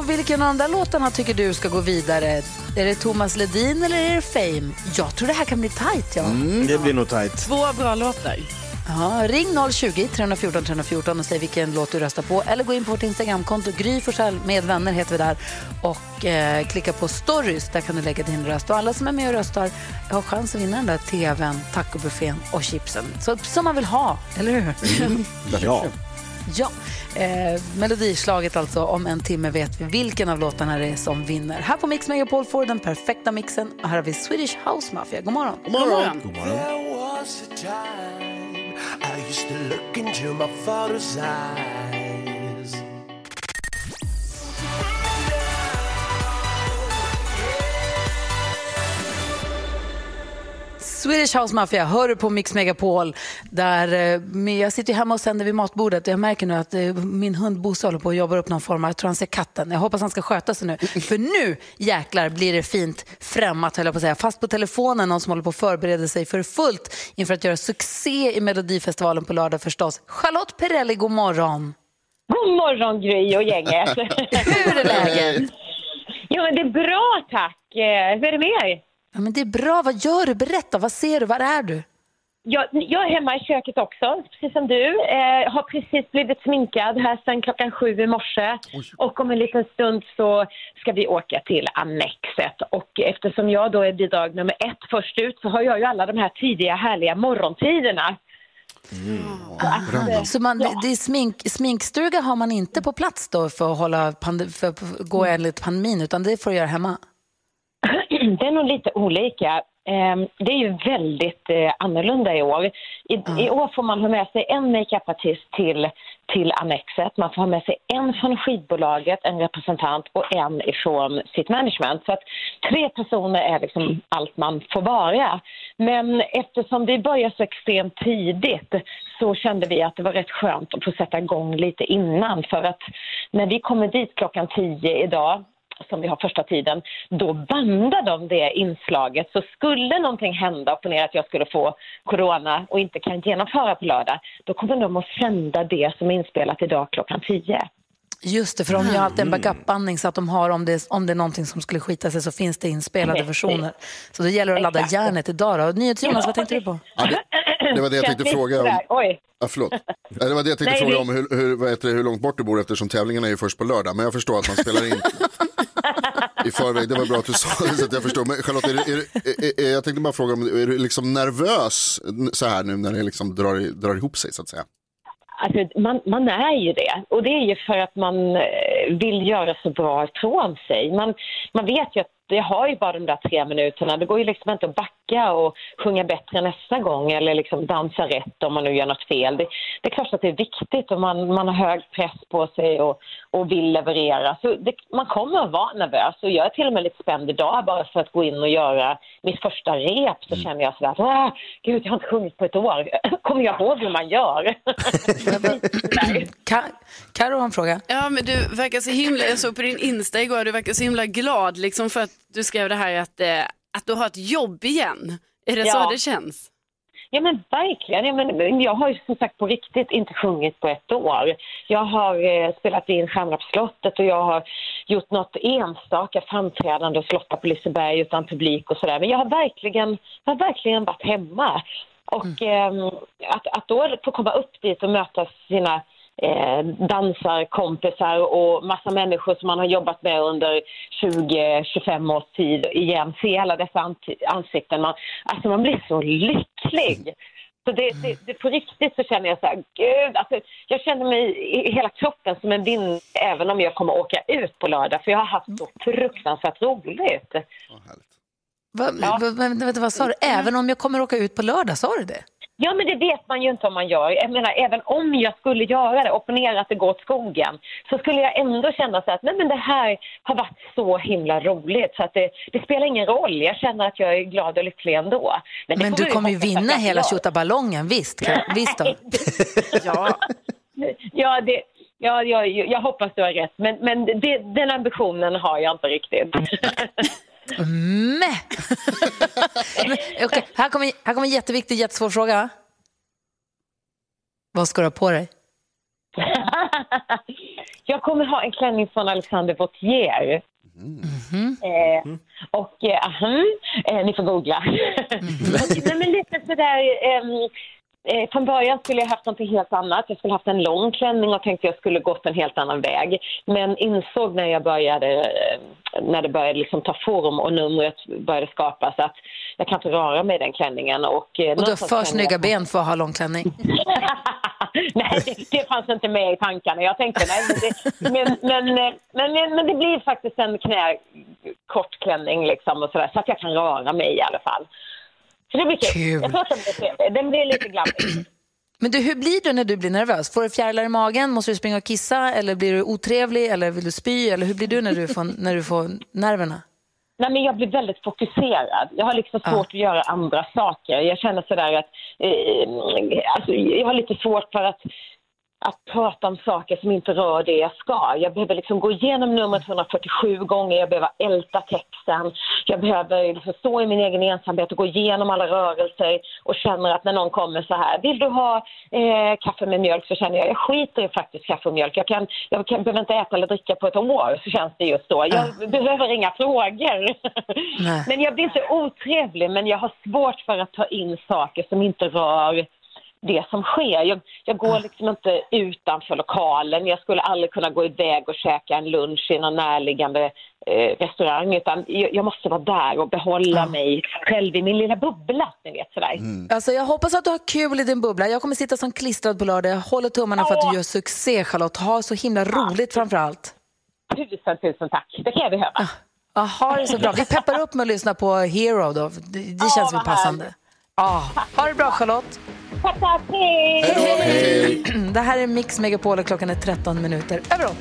Vilken av de där låtarna tycker du ska gå vidare? Är det Thomas Ledin eller är det Fame? Jag tror det här kan bli tajt. Ja. Mm, det blir nog tajt. Två bra låtar. Ja, ring 020 314 314 och säg vilken låt du röstar på. Eller gå in på vårt Instagramkonto, Gry Forssell med vänner heter vi där. Och eh, klicka på stories, där kan du lägga din röst. Och alla som är med och röstar har chans att vinna den där tvn, tacobuffén och chipsen. Så, som man vill ha, eller hur? Ja. Ja, eh, melodislaget alltså. Om en timme vet vi vilken av låtarna det är som vinner. Här på Mix Megapol får du den perfekta mixen. Och här har vi Swedish House Mafia. God morgon. God morgon. God morgon. There was Swedish House Mafia hör du på Mix Megapol. Där, eh, jag sitter hemma och sänder vid matbordet. Jag märker nu att eh, min hund Bosse håller på att jobba upp någon form av, jag tror han ser katten. Jag hoppas han ska sköta sig nu. För nu jäklar blir det fint främmat höll jag på att säga. Fast på telefonen någon som håller på att förbereda sig för fullt inför att göra succé i Melodifestivalen på lördag förstås. Charlotte Perrelli, god morgon. God morgon Gry och gänget. Hur är läget? Jo men det är bra tack. Eh, Hur är det med er? Ja, men det är bra. Vad gör du? Berätta. Vad ser du? Var är du? Jag, jag är hemma i köket också, precis som du. Eh, har precis blivit sminkad här sedan klockan sju i morse. Och om en liten stund så ska vi åka till Annexet. Och eftersom jag då är bidrag nummer ett först ut så har jag ju alla de här tidiga härliga morgontiderna. Ah, så man, det är smink, sminkstuga har man inte på plats då för att hålla pande, för att gå enligt pandemin, utan det får du göra hemma? Det är nog lite olika. Ehm, Det är ju väldigt eh, annorlunda i år. I, I år får man ha med sig en makeupartist till, till Annexet. Man får ha med sig en från skivbolaget, en representant och en ifrån sitt management. Så att tre personer är liksom allt man får vara. Men eftersom vi börjar så extremt tidigt så kände vi att det var rätt skönt att få sätta igång lite innan. För att när vi kommer dit klockan 10 idag som vi har första tiden, då bandar de det inslaget. Så skulle någonting hända, ponera att jag skulle få corona och inte kan genomföra på lördag, då kommer de att sända det som är inspelat idag klockan 10. Just det, för de gör alltid en backup-bandning så att de har, om det, om det är någonting som skulle skita sig så finns det inspelade versioner. Så det gäller att ladda Exakt. järnet idag då. NyhetsJonas, vad tänkte du på? Det var det jag tänkte fråga om. Oj. Ja, förlåt. Ja, Det var det jag tänkte Nej, fråga det- om, hur, hur, vad heter det, hur långt bort du bor eftersom tävlingen är ju först på lördag. Men jag förstår att man spelar in i förväg. Det var bra att du sa det så att jag förstår. Men Charlotte, är, du- är, du- är, jag tänkte bara fråga om är du liksom nervös så här nu när det liksom drar, drar ihop sig så att säga? Alltså, man, man är ju det. Och det är ju för att man eh, vill göra så bra ifrån sig. Man, man vet ju att jag har ju bara de där tre minuterna. Det går ju liksom inte att backa och sjunga bättre nästa gång eller liksom dansa rätt om man nu gör något fel. Det, det är klart att det är viktigt och man, man har hög press på sig och, och vill leverera. Så det, man kommer att vara nervös och jag är till och med lite spänd idag bara för att gå in och göra mitt första rep så känner jag sådär att "Åh, gud jag har inte sjungit på ett år. Kommer jag ihåg hur man gör? Karo har en fråga. Ja, men du verkar så himla, jag såg på din Insta igår, du verkar så himla glad liksom för att du skrev det här att, eh, att du har ett jobb igen. Är det Ja. så det känns? Ja men verkligen. Ja, men, jag har ju som sagt på riktigt inte sjungit på ett år. Jag har eh, spelat in Stjärnorna på slottet och jag har gjort något enstaka framträdande och slottat på Liseberg utan publik och sådär. Men jag har verkligen, jag har verkligen varit hemma. Och ehm, att, att då få komma upp dit och möta sina eh, dansarkompisar och massa människor som man har jobbat med under 20-25 års tid igen. Se alla dessa ansikten. Man, alltså man blir så lycklig. Så det, det, det, på riktigt så känner jag så här, gud, alltså, jag känner mig i hela kroppen som en vind även om jag kommer åka ut på lördag för jag har haft så fruktansvärt roligt. Va, va, va, vänta, vad sa du? Även om jag kommer åka ut på lördag, sa du det? Ja, men det vet man ju inte om man gör. Jag menar, även om jag skulle göra det, opponera att det går åt skogen, så skulle jag ändå känna så att nej, men det här har varit så himla roligt så att det, det spelar ingen roll. Jag känner att jag är glad och lycklig ändå. Men får du kommer ju vinna hela tjottaballongen, visst? Karo? Visst då? ja. Ja, det, ja jag, jag hoppas du har rätt, men, men det, den ambitionen har jag inte riktigt. Mäh! Men, okej, här, kommer, här kommer en jätteviktig, jättesvår fråga. Vad ska du ha på dig? Jag kommer ha en klänning från Alexander Vautier. Mhm. Eh, och eh, eh, ni får googla. Nej, men lite sådär, ehm, eh, från början skulle jag haft något helt annat. Jag skulle haft en lång klänning och tänkte jag skulle gått en helt annan väg. Men insåg när jag började, eh, när det började liksom ta form och numret började skapas att jag kan inte röra mig i den klänningen. Och, eh, Och du har för snygga ben för att ha lång klänning. nej, det, det fanns inte med i tankarna. Jag tänkte nej, men det, men, men, eh, men, men, men det blir faktiskt en knä, kort klänning liksom och sådär, så att jag kan röra mig i alla fall. Så det blir kul. Kul. Jag tror att den blir trevlig. Den blir lite glammig. Men du, hur blir du när du blir nervös? Får du fjärilar i magen? Måste du springa och kissa? Eller blir du otrevlig? Eller vill du spy? Eller hur blir du när du får, när du får nerverna? Nej, men jag blir väldigt fokuserad. Jag har liksom svårt att göra andra saker. Jag känner sådär att eh, alltså, jag har lite svårt för att att prata om saker som inte rör det jag ska. Jag behöver liksom gå igenom numret 147 gånger, jag behöver älta texten, jag behöver liksom stå i min egen ensamhet och gå igenom alla rörelser och känner att när någon kommer så här, vill du ha eh, kaffe med mjölk? Så känner jag, jag skiter i faktiskt kaffe och mjölk. Jag, kan, jag kan, behöver inte äta eller dricka på ett år, så känns det just då. Jag behöver inga frågor. Men jag blir inte otrevlig, men jag har svårt för att ta in saker som inte rör det som sker. Jag, jag går liksom inte utanför lokalen. Jag skulle aldrig kunna gå iväg och käka en lunch i någon närliggande eh, restaurang utan jag, jag måste vara där och behålla mig själv i min lilla bubbla. Ni vet, sådär. Alltså, jag hoppas att du har kul i din bubbla. Jag kommer sitta som klistrad på lördag. Jag håller tummarna för att du gör succé, Charlotte. Ha så himla roligt framför allt. Tusen, tusen tack. Det kan jag behöva. Ja, ha det så bra. Vi peppar upp med att lyssna på Hero då. Det, det känns väl passande. Ja, ha det bra Charlotte. Tack, tack. Hej! Det här är Mix Megapol och klockan är 13 minuter över 8.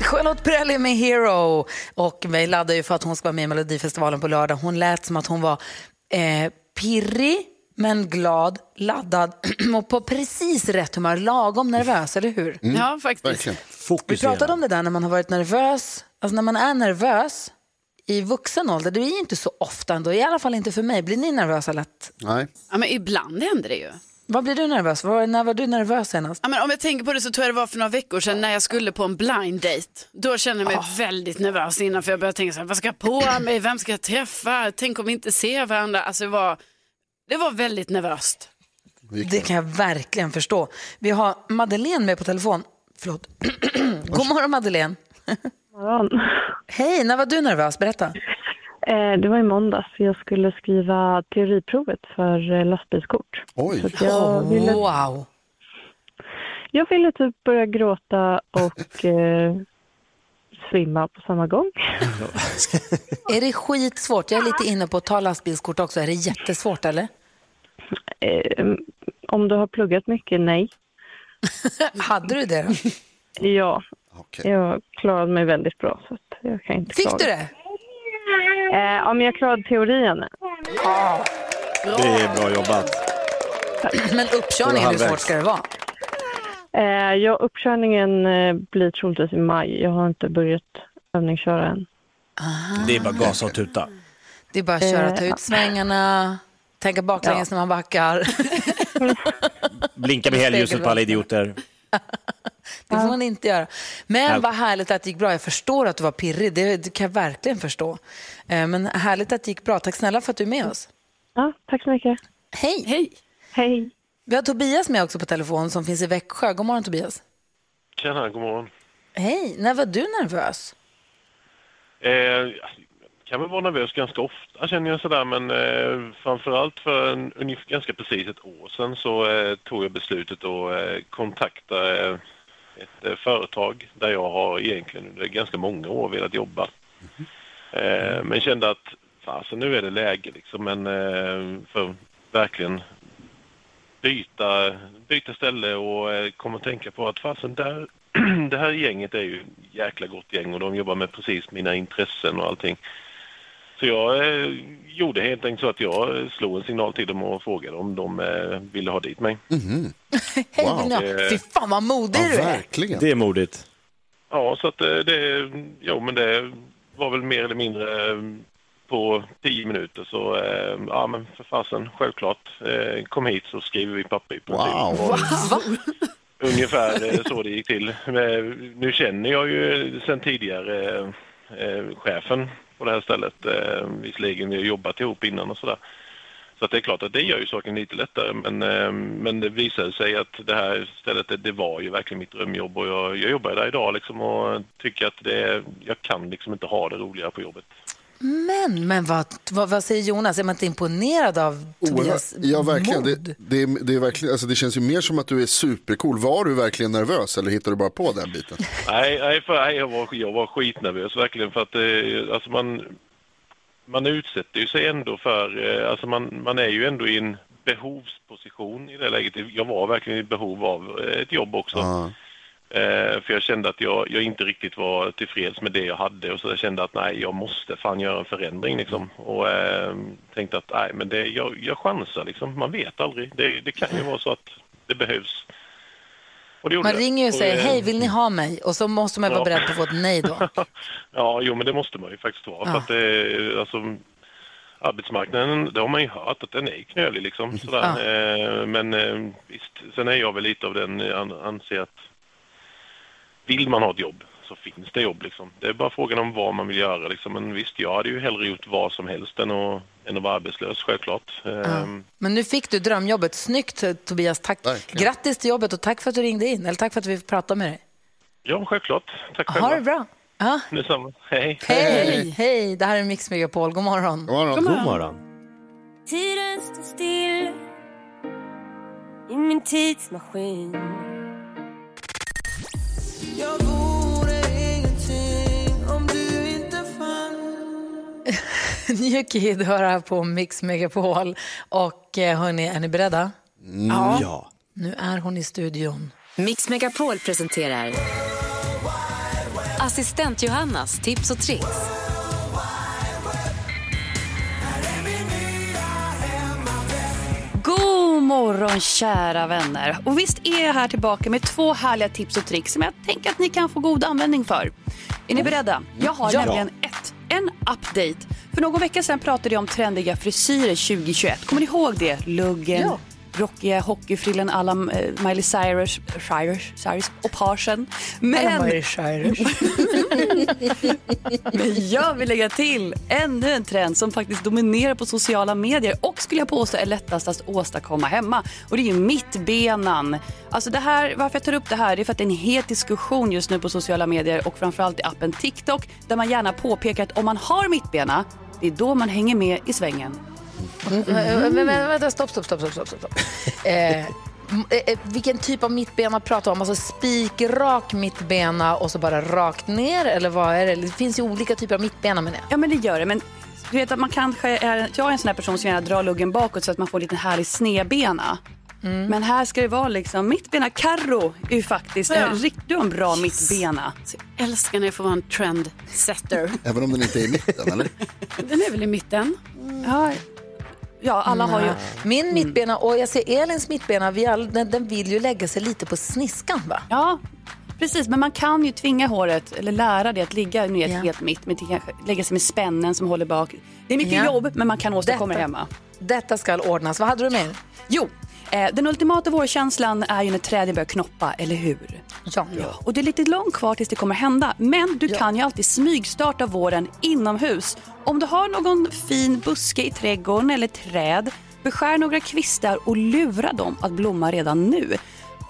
Charlotte Perrelli med Hero. Och vi laddar ju för att hon ska vara med i Melodifestivalen på lördag. Hon lät som att hon var eh, pirrig, men glad, laddad och på precis rätt humör. Lagom nervös, eller hur? Mm. Ja, faktiskt. Vi pratade om det där när man har varit nervös. Alltså när man är nervös i vuxen ålder, det är ju inte så ofta ändå. I alla fall inte för mig. Blir ni nervösa lätt? Nej. Ja, men ibland händer det ju. Vad blir du nervös? Var, när var du nervös senast? Ja, men om jag tänker på det så tror jag det var för några veckor sedan när jag skulle på en blind date. Då kände jag mig väldigt nervös innan för jag började tänka så här, vad ska jag på mig, vem ska jag träffa, tänk om vi inte ser varandra. Alltså det var, det var väldigt nervöst. Det kan jag verkligen förstå. Vi har Madeleine med på telefon. Förlåt. God morgon Madeleine. morgon. Hej, när var du nervös? Berätta. Eh, det var i måndags. Jag skulle skriva teoriprovet för eh, lastbilskort. Oj. Jag, ville, Wow. jag ville typ börja gråta och eh, svimma på samma gång. Är det skitsvårt? Jag är lite inne på att ta lastbilskort också. Är det jättesvårt eller? Eh, om du har pluggat mycket, nej. Hade du det? Ja, jag klarade mig väldigt bra. Så att jag kan inte Fick klaga. du det? Eh, om jag klarade teorin. Det är bra jobbat. Men uppkörningen, hur svårt ska det vara? Eh, ja, uppkörningen eh, blir troligtvis i maj. Jag har inte börjat övningsköra än. Det är bara gasa och tuta. Det är bara att köra, ta Eh, ut svängarna, tänka baklänges när man backar. Blinka med helljuset på alla idioter. Det får man inte göra. Men vad härligt att det gick bra. Jag förstår att du var pirrig, det, det kan jag verkligen förstå. Eh, Men härligt att det gick bra. Tack snälla för att du är med oss. Ja, tack så mycket. Hej! Hej! Hej! Vi har Tobias med också på telefon som finns i Växjö. God morgon Tobias. Tjena, god morgon. Hej! När var du nervös? Eh, kan väl vara nervös ganska ofta känner jag sådär men eh, framförallt för en, ungefär ganska precis ett år sedan så eh, tog jag beslutet att eh, kontakta eh, ett eh, företag där jag har egentligen under ganska många år velat jobba. Eh, men kände att fasen nu är det läge liksom men eh, för verkligen byta, byta ställe och komma att tänka på att fasen där, det här gänget är ju jäkla gott gäng och de jobbar med precis mina intressen och allting. Så jag eh, gjorde helt enkelt så att jag eh, slog en signal till dem och frågade om de eh, ville ha dit mig. Hej, Wow. Eh, Fy fan vad modig du är. Det är modigt. Ja, så att det, jo, men det var väl mer eller mindre på tio minuter så, eh, ja men för fasen, självklart. Eh, Kom hit så skriver vi papper i princip. Och Ungefär eh, så det gick till. Men Nu känner jag ju sen tidigare chefen på det här stället. Eh, visserligen, vi har jobbat ihop innan och sådär. Så att det är klart att det gör ju saken lite lättare. Men, eh, men det visade sig att det här stället, det, det var ju verkligen mitt drömjobb och jag, jag jobbar där idag liksom och tycker att det, jag kan liksom inte ha det roligare på jobbet. Men, men vad, vad, vad säger Jonas? Är man inte imponerad av Tobias Oerhört. Ja, verkligen. mod? Det, det, är, det, är verkligen alltså, det känns ju mer som att du är supercool. Var du verkligen nervös eller hittade du bara på den biten? Nej, nej, för, nej jag, var, jag var skitnervös verkligen för att eh, alltså man, man utsätter ju sig ändå för, eh, alltså man, man är ju ändå i en behovsposition i det läget. Jag var verkligen i behov av eh, ett jobb också. Eh, för jag kände att jag, jag inte riktigt var tillfreds med det jag hade och så jag kände att nej, jag måste fan göra en förändring liksom. Och eh, tänkte att nej, men det, jag, jag chansar liksom. Man vet aldrig. Det, det kan ju vara så att det behövs. Det Man ringer ju och säger, eh, hej, vill ni ha mig? Och så måste man vara Ja. beredd på att få ett nej då. Ja, jo men det måste man ju faktiskt vara. Ja. För att det, alltså, arbetsmarknaden, det har man ju hört att den är knölig liksom. Sådär. Eh, men eh, visst, sen är jag väl lite av den, eh, an, anser att vill man ha ett jobb så finns det jobb liksom. Det är bara frågan om vad man vill göra liksom. Men visst, jag hade ju hellre gjort vad som helst än att, än att vara arbetslös, självklart. Eh, Men nu fick du drömjobbet. Snyggt Tobias, tack. Grattis till jobbet och tack för att du ringde in. Eller tack för att vi fick prata med dig. Ja, självklart. Tack själva. Ha det bra. Ja. Detsamma. Hej. Hej, hej. Det här är Mix Megapol. God morgon. God morgon. God morgon. Tiden står still i min tidsmaskin. New Kid hör här på Mix Megapol. Och eh, hörni, är ni beredda? Ja. Ja. Nu är hon i studion. Mix Megapol presenterar Assistent Johannas tips och tricks. God morgon kära vänner. Och visst är jag här tillbaka med två härliga tips och tricks som jag tänker att ni kan få god användning för. Är ni beredda? Jag har Ja. nämligen ett, en update. För någon vecka sedan pratade jag om trendiga frisyrer 2021. Kommer ni ihåg det? Luggen, Ja rockiga hockeyfrillen alla eh, Miley Cyrus, Cyrus, Cyrus och parsen. Men... Miley Cyrus. Men jag vill lägga till ännu en trend som faktiskt dominerar på sociala medier och skulle jag påstå är lättast att åstadkomma hemma. Och det är ju mittbenan. Alltså det här, varför jag tar upp det här det är för att det är en het diskussion just nu på sociala medier och framförallt i appen TikTok där man gärna påpekar att om man har mittbena det är då man hänger med i svängen. Mm. Men, men, vänta, stopp, stopp, stopp. stopp, stopp, stopp. Eh, eh, vilken typ av mittbena pratar vi om? Alltså spikrak mittbena och så bara rakt ner? Eller vad är det? Det finns ju olika typer av mittbena menar jag. Ja men det gör det. Men du vet att man kanske är, jag är en sån här person som gärna drar luggen bakåt så att man får lite härlig snedbena. Men här ska det vara liksom mittbena. Carro är ju faktiskt Ja. en riktigt en bra mittbena. Jag älskar när jag får vara en trendsetter. Även om den inte är i mitten, eller? Den är väl i mitten? Ja, ja alla har ju... Nej. Min mittbena och jag ser Elins mittbena, vi all, den, den vill ju lägga sig lite på sniskan va? Ja, precis. Men man kan ju tvinga håret, eller lära det att ligga ner Ja. helt mitt. Med, kanske lägga sig med spännen som håller bak. Det är mycket Ja. jobb, men man kan åstadkomma det hemma. Detta ska ordnas. Vad hade du med? Jo, den ultimata vårkänslan är ju när träden börjar knoppa, eller hur? Ja. Och det är lite långt kvar tills det kommer hända. Men du kan ju alltid smygstarta våren inomhus. Om du har någon fin buske i trädgården eller träd, beskär några kvistar och lura dem att blomma redan nu.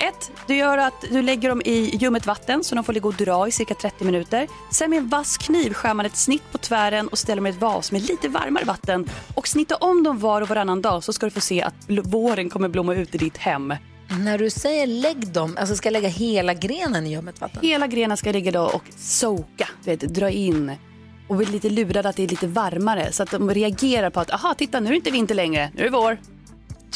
Ett, du gör att du lägger dem i ljummet vatten så de får ligga och dra i cirka 30 minuter. Sen med en vass kniv skär man ett snitt på tvären och ställer dem i ett vas med lite varmare vatten. Och snitta om dem var och varannan dag så ska du få se att våren kommer blomma ut i ditt hem. När du säger lägg dem, alltså ska jag lägga hela grenen i ljummet vatten? Hela grenen ska ligga då och soka, du vet, dra in och bli lite lurad att det är lite varmare så att de reagerar på att aha, titta nu är det inte vinter längre, nu är det vår.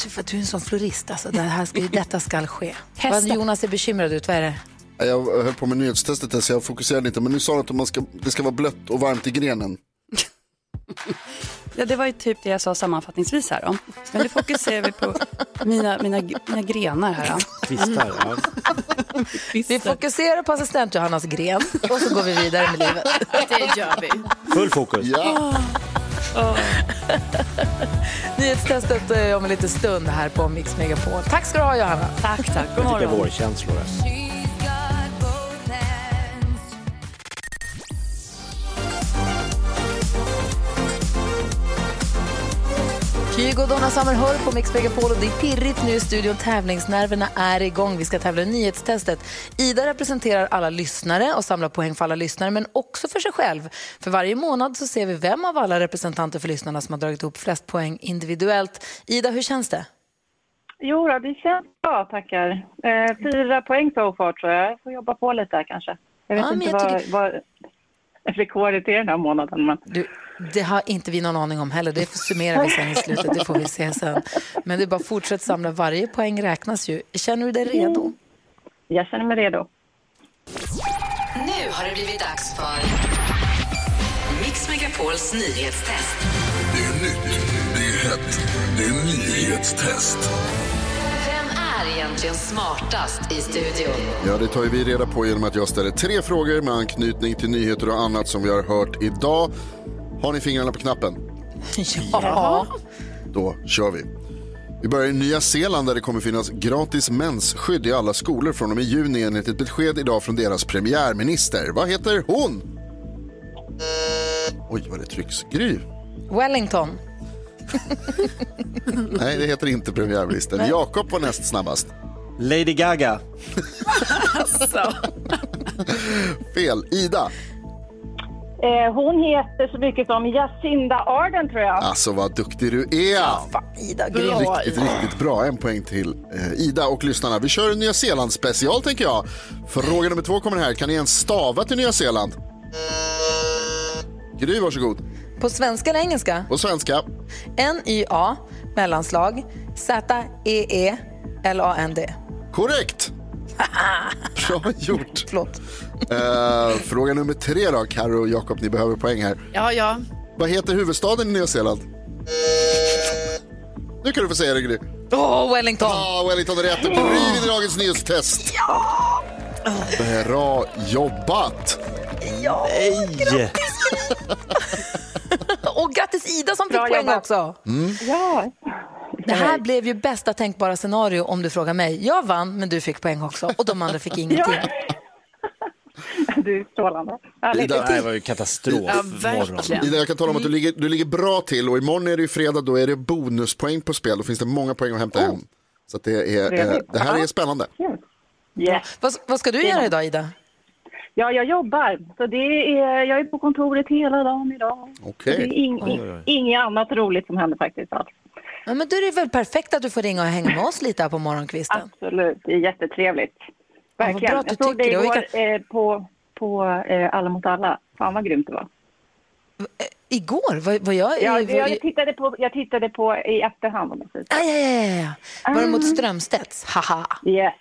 Du, för du är en sån florist alltså. Det här ska, detta ska ske. Vad Jonas ser bekymrad ut, vad är det? Jag höll på med nyhetstestet här, så jag fokuserade inte. Men nu sa du att man ska, det ska vara blött och varmt i grenen. Ja, det var ju typ det jag sa sammanfattningsvis här då. Men nu fokuserar vi på mina, mina, mina grenar här. Kvistar, ja. Vi fokuserar på assistent Johannas gren och så går vi vidare med livet. Det gör vi. Full fokus. Ja. Nyhetstestet eh, om en liten stund här på Mix Megapol. Tack ska du ha Johanna. Tack, tack. God morgon. vårkänslor. det är. Kygo och Donna Summer hör på Mix Megapol och det är pirrigt nu i studion. Tävlingsnerverna är igång. Vi ska tävla i nyhetstestet. Ida representerar alla lyssnare och samlar poäng för alla lyssnare men också för sig själv. För varje månad så ser vi vem av alla representanter för lyssnarna som har dragit ihop flest poäng individuellt. Ida, hur känns det? Jo, då, det känns bra, tackar. Eh, fyra poäng so far, tror jag. Jag får jobba på lite kanske. Jag vet men inte jag vad, tycker- vad rekordet är den här månaden. Men... Du, det har inte vi någon aning om heller. Det summerar vi sen i slutet. Det får vi se sen. Men det är bara att fortsätta samla. Varje poäng räknas ju. Känner du dig redo? Jag känner mig redo. Nu har det blivit dags för Mix Megapols nyhetstest. Det är nytt, det är hett, det är nyhetstest. Vem är egentligen smartast i studion? Ja, det tar ju vi reda på genom att jag ställer tre frågor med anknytning till nyheter och annat som vi har hört idag. Har ni fingrarna på knappen? Ja. Då kör vi. Vi börjar i Nya Zeeland där det kommer finnas gratis mensskydd i alla skolor från och med juni enligt ett besked idag från deras premiärminister. Vad heter hon? Oj, vad det trycks. Gry? Wellington. Nej, det heter inte premiärministern. Jakob var näst snabbast. Lady Gaga. Alltså. Fel. Ida? Eh, hon heter så mycket som Jacinda Arden tror jag. Alltså vad duktig du är. Ida, Riktigt, riktigt bra. En poäng till eh, Ida och lyssnarna. Vi kör en Nya Zeeland special tänker jag. Fråga nummer två kommer här. Kan ni ens stava till Nya Zeeland? Gry, varsågod. På svenska eller engelska? På svenska. N-Y-A, mellanslag, E Z-E-E-L-A-N-D. Korrekt! Bra gjort. Förlåt. Eh, fråga nummer tre då, Karo och Jakob, ni behöver poäng här. Ja, ja. Vad heter huvudstaden i Nya Zeeland? Nu kan du få säga det, Gry. Åh, Wellington! Ja, Wellington är rätt. Gry vinner dagens nyhetstest. Bra jobbat! Ja, Nej! Och grattis Ida som fick Bra poäng jobbat. också. Ja. Det här blev ju bästa tänkbara scenario om du frågar mig. Jag vann, men du fick poäng också. Och de andra fick ingenting. Du är strålande. Härligt. Det här var ju katastrof. Ja, verkligen. Ida, jag kan tala om att du ligger, du ligger bra till och imorgon är det ju fredag, då är det bonuspoäng på spel. Då finns det många poäng att hämta hem. Så att det, är, eh, det här är spännande. Yes. Vad, vad ska du göra idag, Ida? Ja, jag jobbar. Så det är, jag är på kontoret hela dagen idag. Så Det är ing, oj. inget annat roligt som händer faktiskt. alls. Ja, men då är det väl perfekt att du får ringa och hänga med oss lite här på morgonkvisten. Absolut, det är jättetrevligt. Verkligen. du jag såg vi igår eh, på, på eh, Alla mot alla. Fan vad grymt det var. Igår? Vad, vad jag, Ja, vad, jag, tittade på, jag tittade på i efterhand om jag. Aj, aj, aj, aj. Var det mot Strömstedts? Haha. Yes.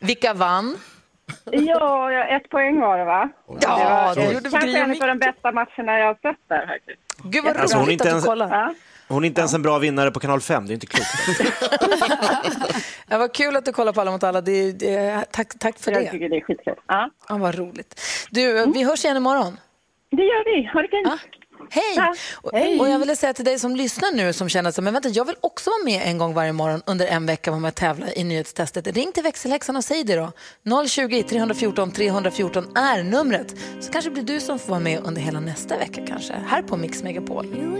Vilka vann? Ja, ja, ett poäng var det va? Ja, det det var, gjorde kanske en av de bästa matcherna jag har sett där faktiskt. Gud vad Alltså, roligt inte att du ens- kollar. Ja. Hon är inte ens en bra vinnare på kanal 5, det är inte klokt. Ja, vad kul att du kollar på Alla mot alla. Det, det, tack, tack för Jag det. tycker det är skitkul. Ja. Ja, vad roligt. Du, vi hörs igen imorgon. Det gör vi. Ha det fint. Hej! Och, och jag vill säga till dig som lyssnar nu som känner så, men vänta, jag vill också vara med en gång varje morgon under en vecka vara med och tävla i nyhetstestet. Ring till växelhäxan och säg det då. 020 314 314 är numret. Så kanske blir du som får vara med under hela nästa vecka kanske. Här på Mix Megapol. Då har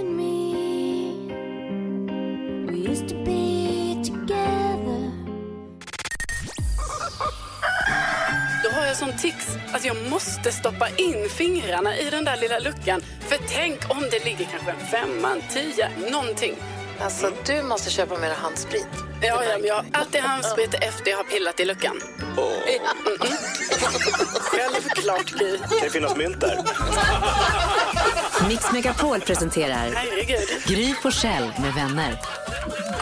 jag sån tics att jag måste stoppa in fingrarna i den där lilla luckan. För tänk om det ligger kanske en femma, en tia, någonting. Alltså, du måste köpa mer handsprit. Ja, ja, men jag har alltid handsprit efter jag har pillat i luckan. Mm, mm. Självklart, Gry. Kan det finnas mynt där? Mix Megapol presenterar Herregud. Gry Forssell med vänner.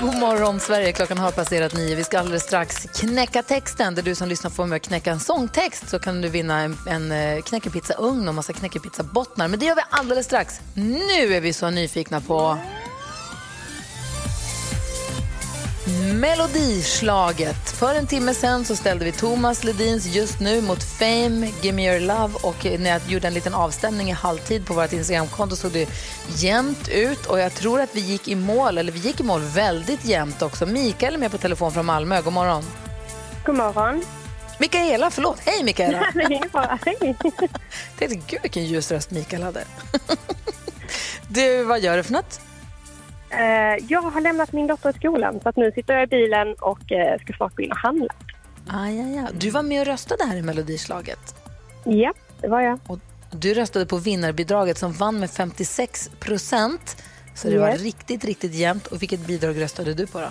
God morgon, Sverige. Klockan har passerat nio. Vi ska alldeles strax knäcka texten. Där du som lyssnar får med och knäcka en sångtext så kan du vinna en, en eh, knäckepizzaugn och massa knäckepizzabottnar. Men det gör vi alldeles strax. Nu är vi så nyfikna på Melodislaget. För en timme sen så ställde vi Thomas Ledins Just nu mot Fame, Give Me Your Love och när jag gjorde en liten avstämning i halvtid på vårt Instagramkonto såg det jämnt ut och jag tror att vi gick i mål, eller vi gick i mål väldigt jämnt också. Mikael är med på telefon från Malmö. God morgon. God morgon. Mikaela, förlåt. Hej Mikaela. Det är ingen fara. Hej. Gud vilken ljus röst Mikael hade. du, vad gör du för något? Eh, jag har lämnat min dotter i skolan så att nu sitter jag i bilen och eh, ska snart gå in och handla. Aj, aj, aj. Du var med och röstade här i Melodislaget. Ja, det var jag. Och du röstade på vinnarbidraget som vann med 56 procent. Så det var Yes. riktigt, riktigt jämnt. Och vilket bidrag röstade du på då?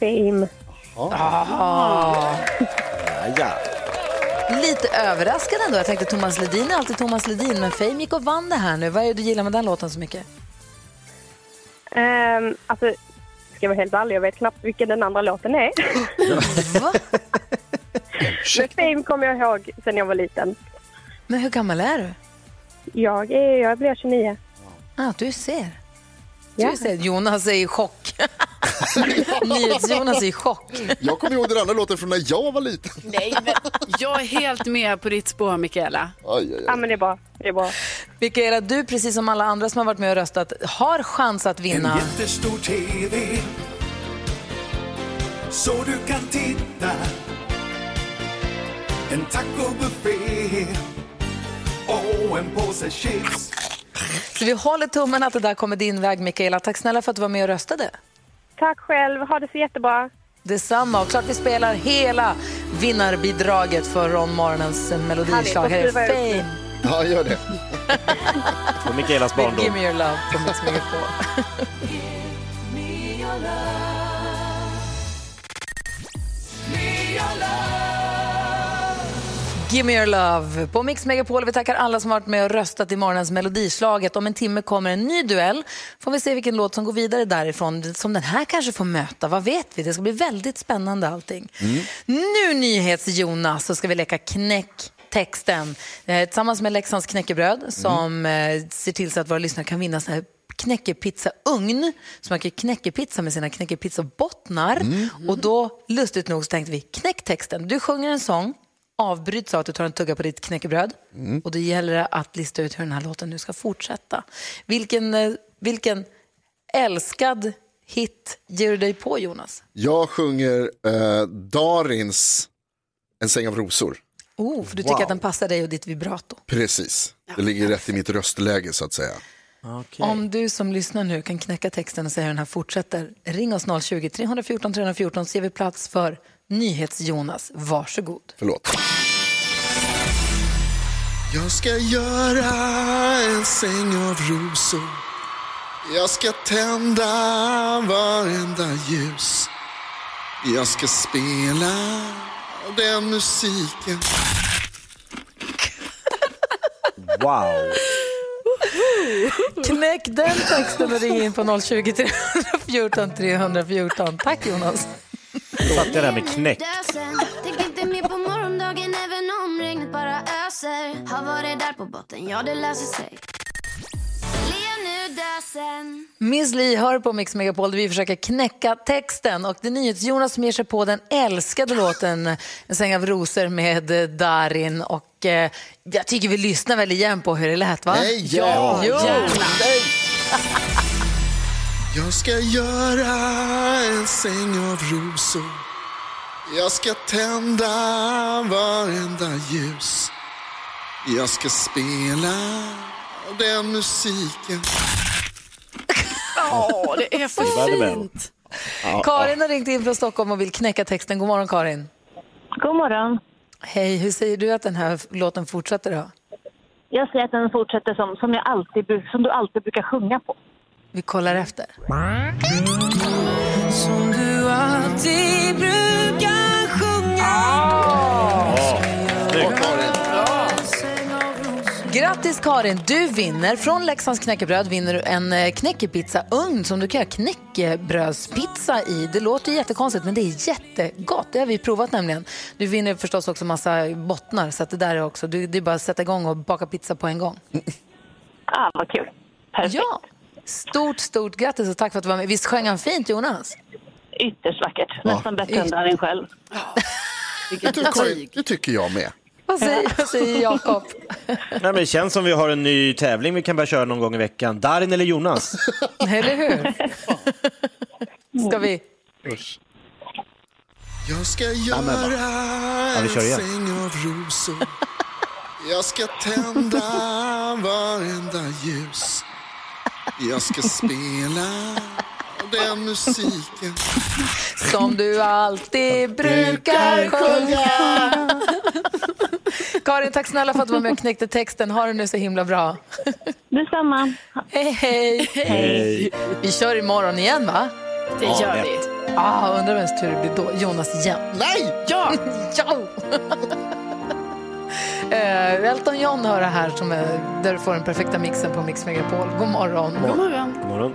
Fame. Ah. Ja, ja. Lite överraskad ändå. Jag tänkte Thomas Ledin är alltid Thomas Ledin, men Fame gick och vann det här nu. Vad är det du gillar med den låten så mycket? Um, alltså, ska jag vara helt ärlig, jag vet knappt vilken den andra låten är. Men Fame kommer jag ihåg sen jag var liten. Men hur gammal är du? Jag, är, jag blir 29. Ah, du ser. Ja. Jonas är i chock. NyhetsJonas är i chock. Jag kommer ihåg den andra låten från när jag var liten. Nej, men jag är helt med på ditt spår, Mikaela. Aj, aj, Ja, men det är bra. Det är bra. Mikaela, du precis som alla andra som har varit med och röstat har chans att vinna. En jättestor TV Så du kan titta En tacobuffé Och en påse chips Så vi håller tummen att det där kommer din väg, Mikaela. Tack snälla för att du var med och röstade. Tack själv. Ha det så jättebra. Detsamma. Och klart vi spelar hela vinnarbidraget för Ron Morgonens melodislag. Här är Härligt, då skriver jag upp Fame. Ja, gör det. Och Mikaelas barndom. Give me your love på Mix Megapol. Give me your love på Mix Megapol. Vi tackar alla som varit med och röstat i morgonens melodislaget. Om en timme kommer en ny duell. Får vi se vilken låt som går vidare därifrån. Som den här kanske får möta. Vad vet vi? Det ska bli väldigt spännande allting. Nu NyhetsJonas så ska vi leka knäck texten eh, tillsammans med Leksands knäckebröd som eh, ser till så att våra lyssnare kan vinna sån här knäckepizzaugn som man kan knäckepizza med sina knäckepizzabottnar. Och då, lustigt nog, så tänkte vi knäcktexten. Du sjunger en sång, avbryts av att du tar en tugga på ditt knäckebröd och då gäller det att lista ut hur den här låten nu ska fortsätta. Vilken, eh, vilken älskad hit ger du dig på, Jonas? Jag sjunger eh, Darins En säng av rosor. Oh, för du tycker Wow. att den passar dig och ditt vibrato. Precis, det ligger rätt i mitt röstläge så att säga. Om du som lyssnar nu kan knäcka texten och säga hur den här fortsätter, ring oss 020-314 314 så ger vi plats för NyhetsJonas. Varsågod. Förlåt. Jag ska göra en säng av rosor Jag ska tända varenda ljus Jag ska spela den musiken Wow. Knäck den texten och ring in på 020 314 314. Tack Jonas. Fattar det där med knäck. Tänk inte mer på morgondagen även om regnet bara öser Har varit där på botten, ja det löser sig Miss Li hör på Mix Megapol där vi försöker knäcka texten och det är NyhetsJonas som ger sig på den älskade låten En säng av rosor med eh, Darin och eh, jag tycker vi lyssnar väl igen på hur det lät va? Nej, ja! Jo. gärna. Jag ska göra en säng av rosor Jag ska tända varenda ljus Jag ska spela den musiken Åh, det är för fint. Karin har ringt in från Stockholm och vill knäcka texten. God morgon Karin. God morgon. Hej, hur säger du att den här låten fortsätter då? Jag säger att den fortsätter som, som, jag alltid, som du alltid brukar sjunga på. Vi kollar efter. Som du alltid brukar Grattis Karin, du vinner från Leksands knäckebröd vinner du en eh, knäckepizzaugn som du kan göra knäckebrödspizza i. Det låter jättekonstigt men det är jättegott. Det har vi provat nämligen. Du vinner förstås också massa bottnar så att det där är också, du, det är bara att sätta igång och baka pizza på en gång. Ah, vad kul. Perfekt. Ja, stort, stort grattis och tack för att du var med. Visst sjöng han fint Jonas? Ytterst vackert. Nästan bättre än. Darin själv. det, tycker, det tycker jag med. Vad säger, vad säger Jakob? Nej, men det känns som vi har en ny tävling vi kan börja köra någon gång i veckan. Darin eller Jonas? Eller hur? Ska vi? Jag ska göra Ja, en igen. säng av rosor Jag ska tända varenda ljus Jag ska spela den musiken Som du alltid brukar sjunga. Karin, tack snälla för att du var med och knäckte texten. Ha det nu så himla bra. Detsamma. Hej, hej. Hej. Vi kör imorgon igen, va? Det Ja, gör vi. Ah, undrar vems tur det blir då. Jonas igen. Nej! Ja! ja! Eh, Elton John hör det här som är, där du får den perfekta mixen på Mix Megapol. God morgon. God morgon. God morgon.